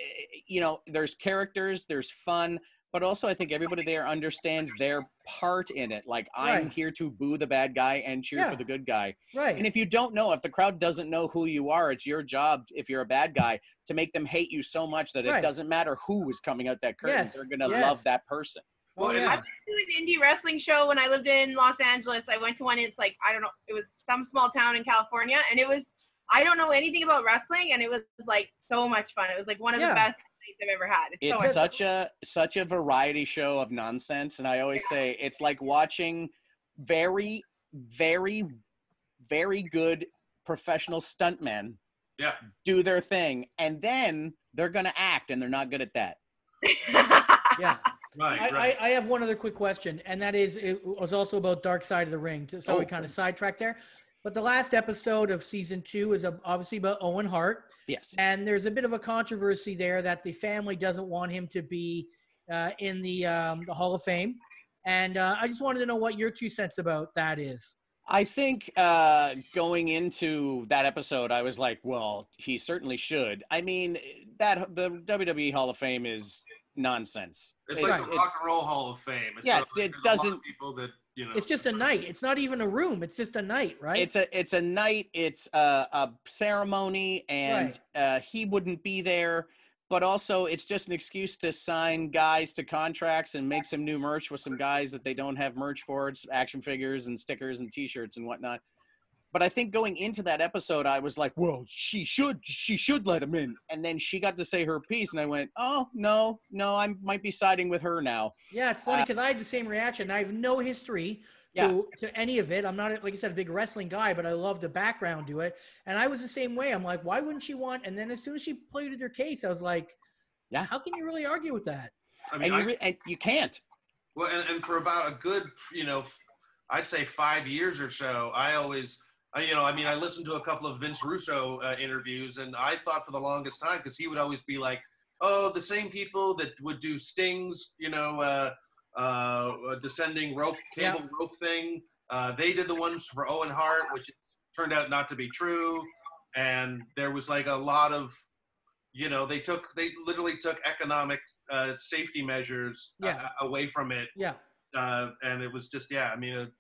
you know there's characters there's fun but also i think everybody there understands their part in it like i'm here to boo the bad guy and cheer Yeah. for the good guy Right. and if you don't know if the crowd doesn't know who you are it's your job if you're a bad guy to make them hate you so much that Right. it doesn't matter who is coming out that curtain Yes, they're gonna yes. love that person Well, yeah. I went to an indie wrestling show when I lived in Los Angeles. I went to one. It's like I don't know. It was some small town in California, and it was I don't know anything about wrestling, and it was like so much fun. It was like one of Yeah. the best nights I've ever had. It's, it's much such a such a variety show of nonsense and i always say it's like watching very very very good professional stuntmen Yeah. do their thing and then they're gonna act and they're not good at that yeah. Right, I, right. I, I have one other quick question, and that is it was also about Dark Side of the Ring. So we Oh. kind of sidetracked there. But the last episode of season two is uh, obviously about Owen Hart. Yes. And there's a bit of a controversy there that the family doesn't want him to be uh, in the um, the Hall of Fame. And uh, I just wanted to know what your two cents about that is. I think uh, going into that episode, I was like, well, he certainly should. I mean, that the WWE Hall of Fame is nonsense. It's like the Rock and Roll Hall of Fame. It's Yeah, sort it's- it like there's a lot of doesn't- people that you know. It's just a night. It's not even a room. It's just a night, right? It's a it's a night. It's a, a ceremony, and uh, he wouldn't be there. But also, it's just an excuse to sign guys to contracts and make some new merch with some guys that they don't have merch for. It's action figures and stickers and T-shirts and whatnot. But I think going into that episode, I was like, "Well, she should, she should let him in." And then she got to say her piece, and I went, "Oh no, no, I might be siding with her now." Yeah, it's funny Uh, because I had the same reaction. I have no history Yeah. to, to any of it. I'm not, like I said, a big wrestling guy, but I love the background to it. And I was the same way. I'm like, why wouldn't she want? And then as soon as she pleaded her case, I was like, yeah, how can you really argue with that? I mean, and, you I- re- and you can't. Well, and, and for about a good, you know, I'd say five years or so, I always, I, you know, I mean, I listened to a couple of Vince Russo uh, interviews, and I thought for the longest time because he would always be like, "Oh, the same people that would do Sting's, you know, uh, uh, descending rope cable rope thing, uh, they did the ones for Owen Hart, which turned out not to be true, and there was like a lot of." You know, they took they literally took economic uh, safety measures uh, Yeah. away from it Yeah. uh, and it was just yeah i mean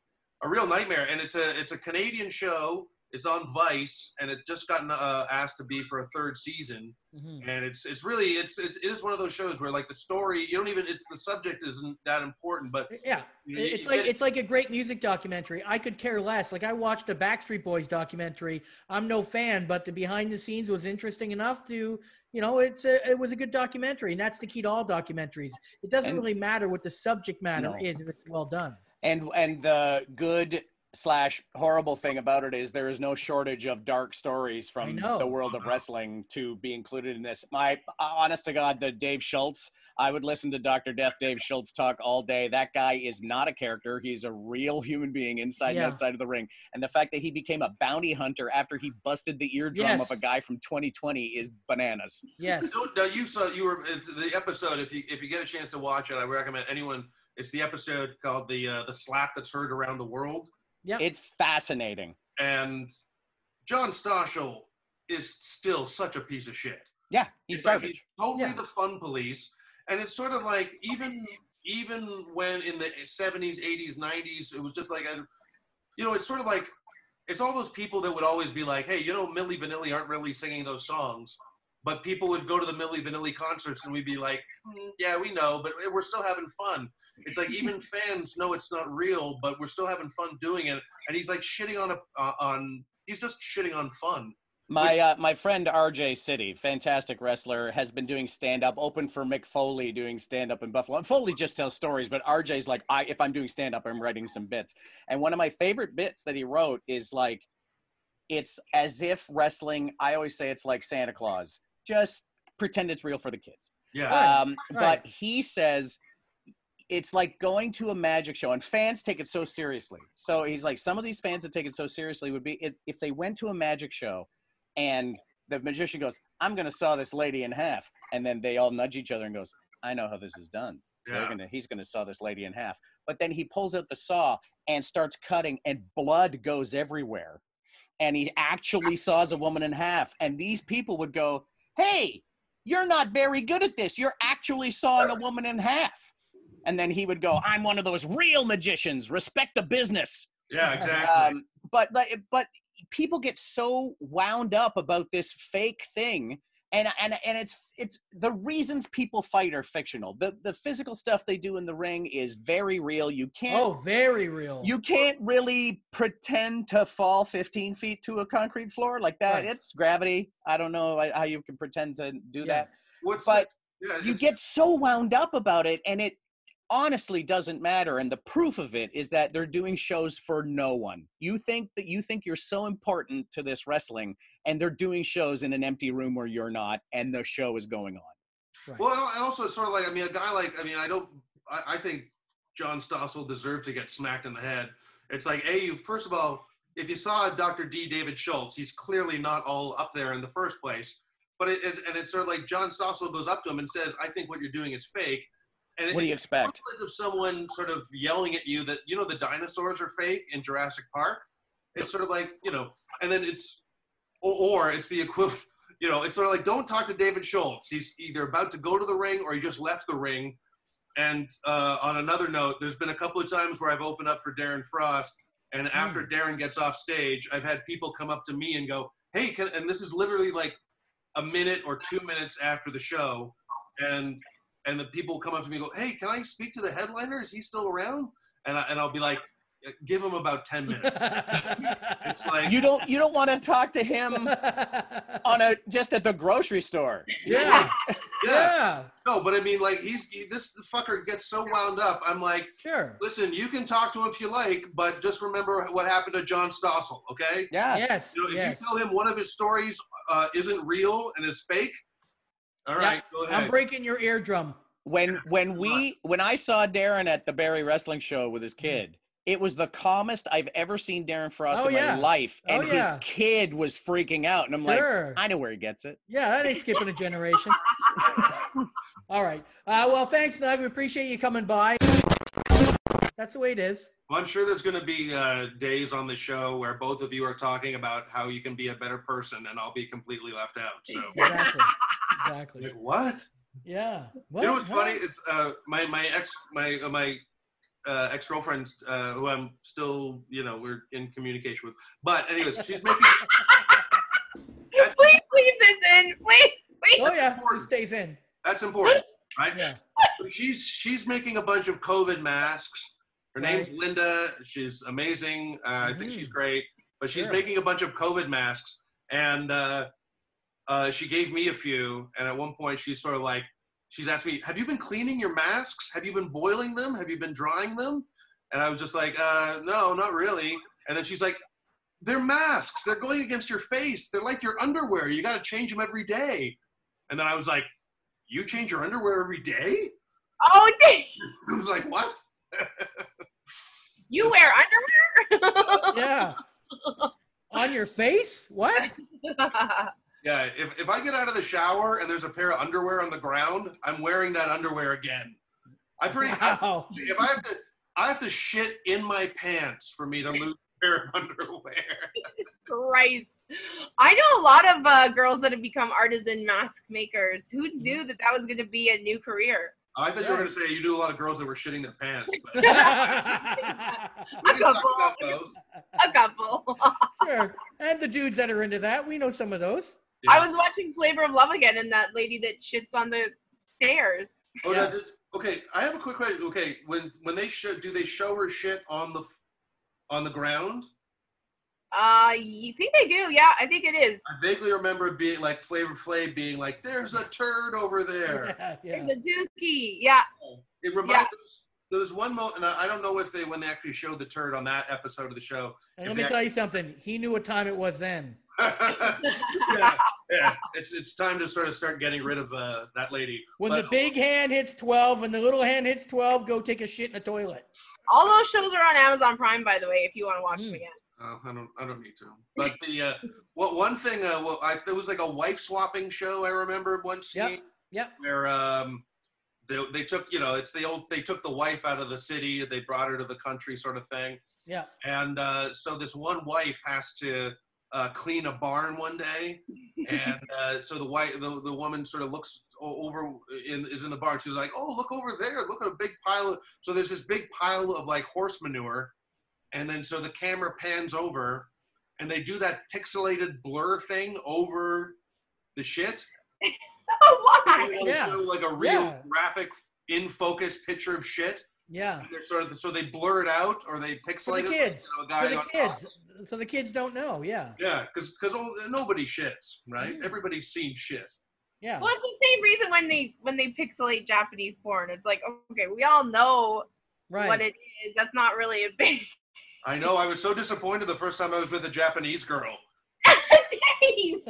a, a real nightmare and it's a it's a canadian show it's on vice and it just got uh, asked to be for a third season Mm-hmm. and it's it's really it's, it's it is one of those shows where like the story you don't even it's the subject isn't that important but Yeah, you know, it's you like get- it's like a great music documentary. I could care less. Like I watched a Backstreet Boys documentary. I'm no fan, but the behind the scenes was interesting enough to, you know, it's a, it was a good documentary, and that's the key to all documentaries. It doesn't And- really matter what the subject matter No. is if it's well done. And and the good slash horrible thing about it is there is no shortage of dark stories from the world of uh-huh. wrestling to be included in this my uh, honest to god the dave schultz i would listen to dr death dave schultz talk all day that guy is not a character he's a real human being inside Yeah. and outside of the ring and the fact that he became a bounty hunter after he busted the eardrum of a guy from 2020 is bananas Yes. No, no, you saw you were the episode. If you if you get a chance to watch it, I recommend anyone. It's the episode called the uh, the slap that's heard around the world. Yeah, it's fascinating. And John Stossel is still such a piece of shit. yeah he's It's like he's totally the fun police, and it's sort of like even even when in the seventies, eighties, nineties, it was just like a, you know, it's sort of like it's all those people that would always be like, hey, you know, Milli Vanilli aren't really singing those songs, but people would go to the Milli Vanilli concerts and we'd be like, "Mm, yeah, we know, but we're still having fun. It's like even fans know it's not real, but we're still having fun doing it. And he's like shitting on a uh, on. He's just shitting on fun. My uh, my friend RJ City, fantastic wrestler, has been doing stand up. Open for Mick Foley doing stand up in Buffalo. And Foley just tells stories, but RJ's like, I if I'm doing stand up, I'm writing some bits. And one of my favorite bits that he wrote is like, it's as if wrestling. I always say it's like Santa Claus. Just pretend it's real for the kids. Yeah. Um, Right. But he says it's like going to a magic show, and fans take it so seriously. So he's like, some of these fans that take it so seriously would be if, if they went to a magic show, and the magician goes, "I'm going to saw this lady in half," and then they all nudge each other and goes, "I know how this is done." Yeah. gonna, he's going to saw this lady in half. But then he pulls out the saw and starts cutting, and blood goes everywhere. And he actually saws a woman in half. And these people would go, Hey, you're not very good at this. You're actually sawing a woman in half. And then he would go, I'm one of those real magicians. Respect the business. Yeah, exactly. Um, but like, but people get so wound up about this fake thing, and and and it's it's the reasons people fight are fictional. The the physical stuff they do in the ring is very real. You can't. Oh, very real. You can't really pretend to fall 15 feet to a concrete floor like that. Right. It's gravity. I don't know how you can pretend to do Yeah. that. What's But yeah, you get so wound up about it, and it honestly doesn't matter. And the proof of it is that they're doing shows for no one. You think that you think you're so important to this wrestling, and they're doing shows in an empty room where you're not, and the show is going on. Well, and and also it's sort of like I mean, a guy like I mean, I don't I, I think John Stossel deserved to get smacked in the head. It's like, a you first of all, if you saw Dr. D. David Schultz, he's clearly not all up there in the first place. But it, it and it's sort of like John Stossel goes up to him and says, "I think what you're doing is fake." And What do you expect? of someone sort of yelling at you that you know the dinosaurs are fake in Jurassic Park. It's sort of like you know, and then it's or, or it's the equivalent. You know, it's sort of like don't talk to David Schultz. He's either about to go to the ring or he just left the ring. And uh, on another note, there's been a couple of times where I've opened up for Darren Frost, and after Darren gets off stage, I've had people come up to me and go, "Hey," can, and this is literally like a minute or two minutes after the show, and and the people come up to me and go, "Hey, can I speak to the headliner? Is he still around?" And I, and I'll be like, "Give him about ten minutes." it's like You don't you don't want to talk to him on a just at the grocery store. Yeah. yeah. No, but I mean, like, he's he, this fucker gets so wound up. I'm like, sure. Listen, you can talk to him if you like, but just remember what happened to John Stossel, okay? Yeah. Yes. You know, if yes. you tell him one of his stories uh, isn't real and is fake, all right, go ahead. I'm breaking your eardrum. When when we when I saw Darren at the Barrie Wrestling Show with his kid, it was the calmest I've ever seen Darren Frost Oh, in yeah. my life, Oh, and yeah. his kid was freaking out, and I'm Sure. like, I know where he gets it. Yeah, that ain't skipping a generation. All right. Uh, well, thanks, Doug. We appreciate you coming by. That's the way it is. Well, I'm sure there's going to be uh, days on the show where both of you are talking about how you can be a better person, and I'll be completely left out. So, Exactly. Exactly. Like, what? Yeah. you know What? what's funny? It's uh, my my ex my uh, my uh, ex girlfriend uh, who I'm still you know we're in communication with. But anyways, she's making. Please leave this in. Please, please. Oh yeah, it stays in. That's important, right? Yeah. She's she's making a bunch of COVID masks. Her name's Right. Linda. She's amazing. Uh, I think she's great. But she's Sure. making a bunch of COVID masks, and uh, uh, she gave me a few. And at one point, she's sort of like, she's asked me, "Have you been cleaning your masks? Have you been boiling them? Have you been drying them?" And I was just like, uh, "No, not really." And then she's like, "They're masks. They're going against your face. They're like your underwear. You got to change them every day." And then I was like, "You change your underwear every day?" Oh, dang. I was like, "What?" You wear underwear? Yeah. On your face? What? Yeah, if, if I get out of the shower and there's a pair of underwear on the ground, I'm wearing that underwear again. I pretty Wow. I, if I have to I have to shit in my pants for me to lose a pair of underwear. Christ. I know a lot of uh, girls that have become artisan mask makers. Who knew that that was going to be a new career? I thought you were gonna say you knew a lot of girls that were shitting their pants. But A couple. about those. A couple. Sure. And the dudes that are into that, we know some of those. I was watching Flavor of Love again, and that lady that shits on the stairs. Oh, that did- okay. I have a quick question. Okay, when when they show, do they show her shit on the on the ground? Uh, you think they do? Yeah, I think it is. I vaguely remember it being like Flavor Flav being like, "There's a turd over there." Yeah, The dookie. Yeah. It reminds there was one moment, and I I don't know if they when they actually showed the turd on that episode of the show. And let me they tell you something. He knew what time it was then. yeah, yeah, it's it's time to sort of start getting rid of uh, that lady. When But- the big hand hits 12 and the little hand hits 12, go take a shit in a toilet. All those shows are on Amazon Prime, by the way, if you want to watch them again. Oh, I don't. I don't need to. But the uh, what one thing? Uh, well, I, it was like a wife swapping show. I remember one scene Yep. where um, they they took you know it's the old they took the wife out of the city. They brought her to the country, sort of thing. Yeah. And uh, so this one wife has to uh, clean a barn one day, and uh, so the white the, the woman, sort of looks over in is in the barn. She's like, "Oh, look over there! Look at a big pile of." So there's this big pile of like horse manure, and then so the camera pans over, and they do that pixelated blur thing over the shit. Why? Yeah. show like a real Yeah. graphic in focus picture of shit. Yeah. And they're sort of so they blur it out or they For pixelate the it. kids. You know, a guy For the on top. kids. So the kids don't know. Yeah. Yeah, because because nobody shits, right? Mm. Everybody's seen shit. Yeah. Well, it's the same reason when they when they pixelate Japanese porn. It's like, okay, we all know Right. what it is. That's not really a big. I know. I was so disappointed the first time I was with a Japanese girl. you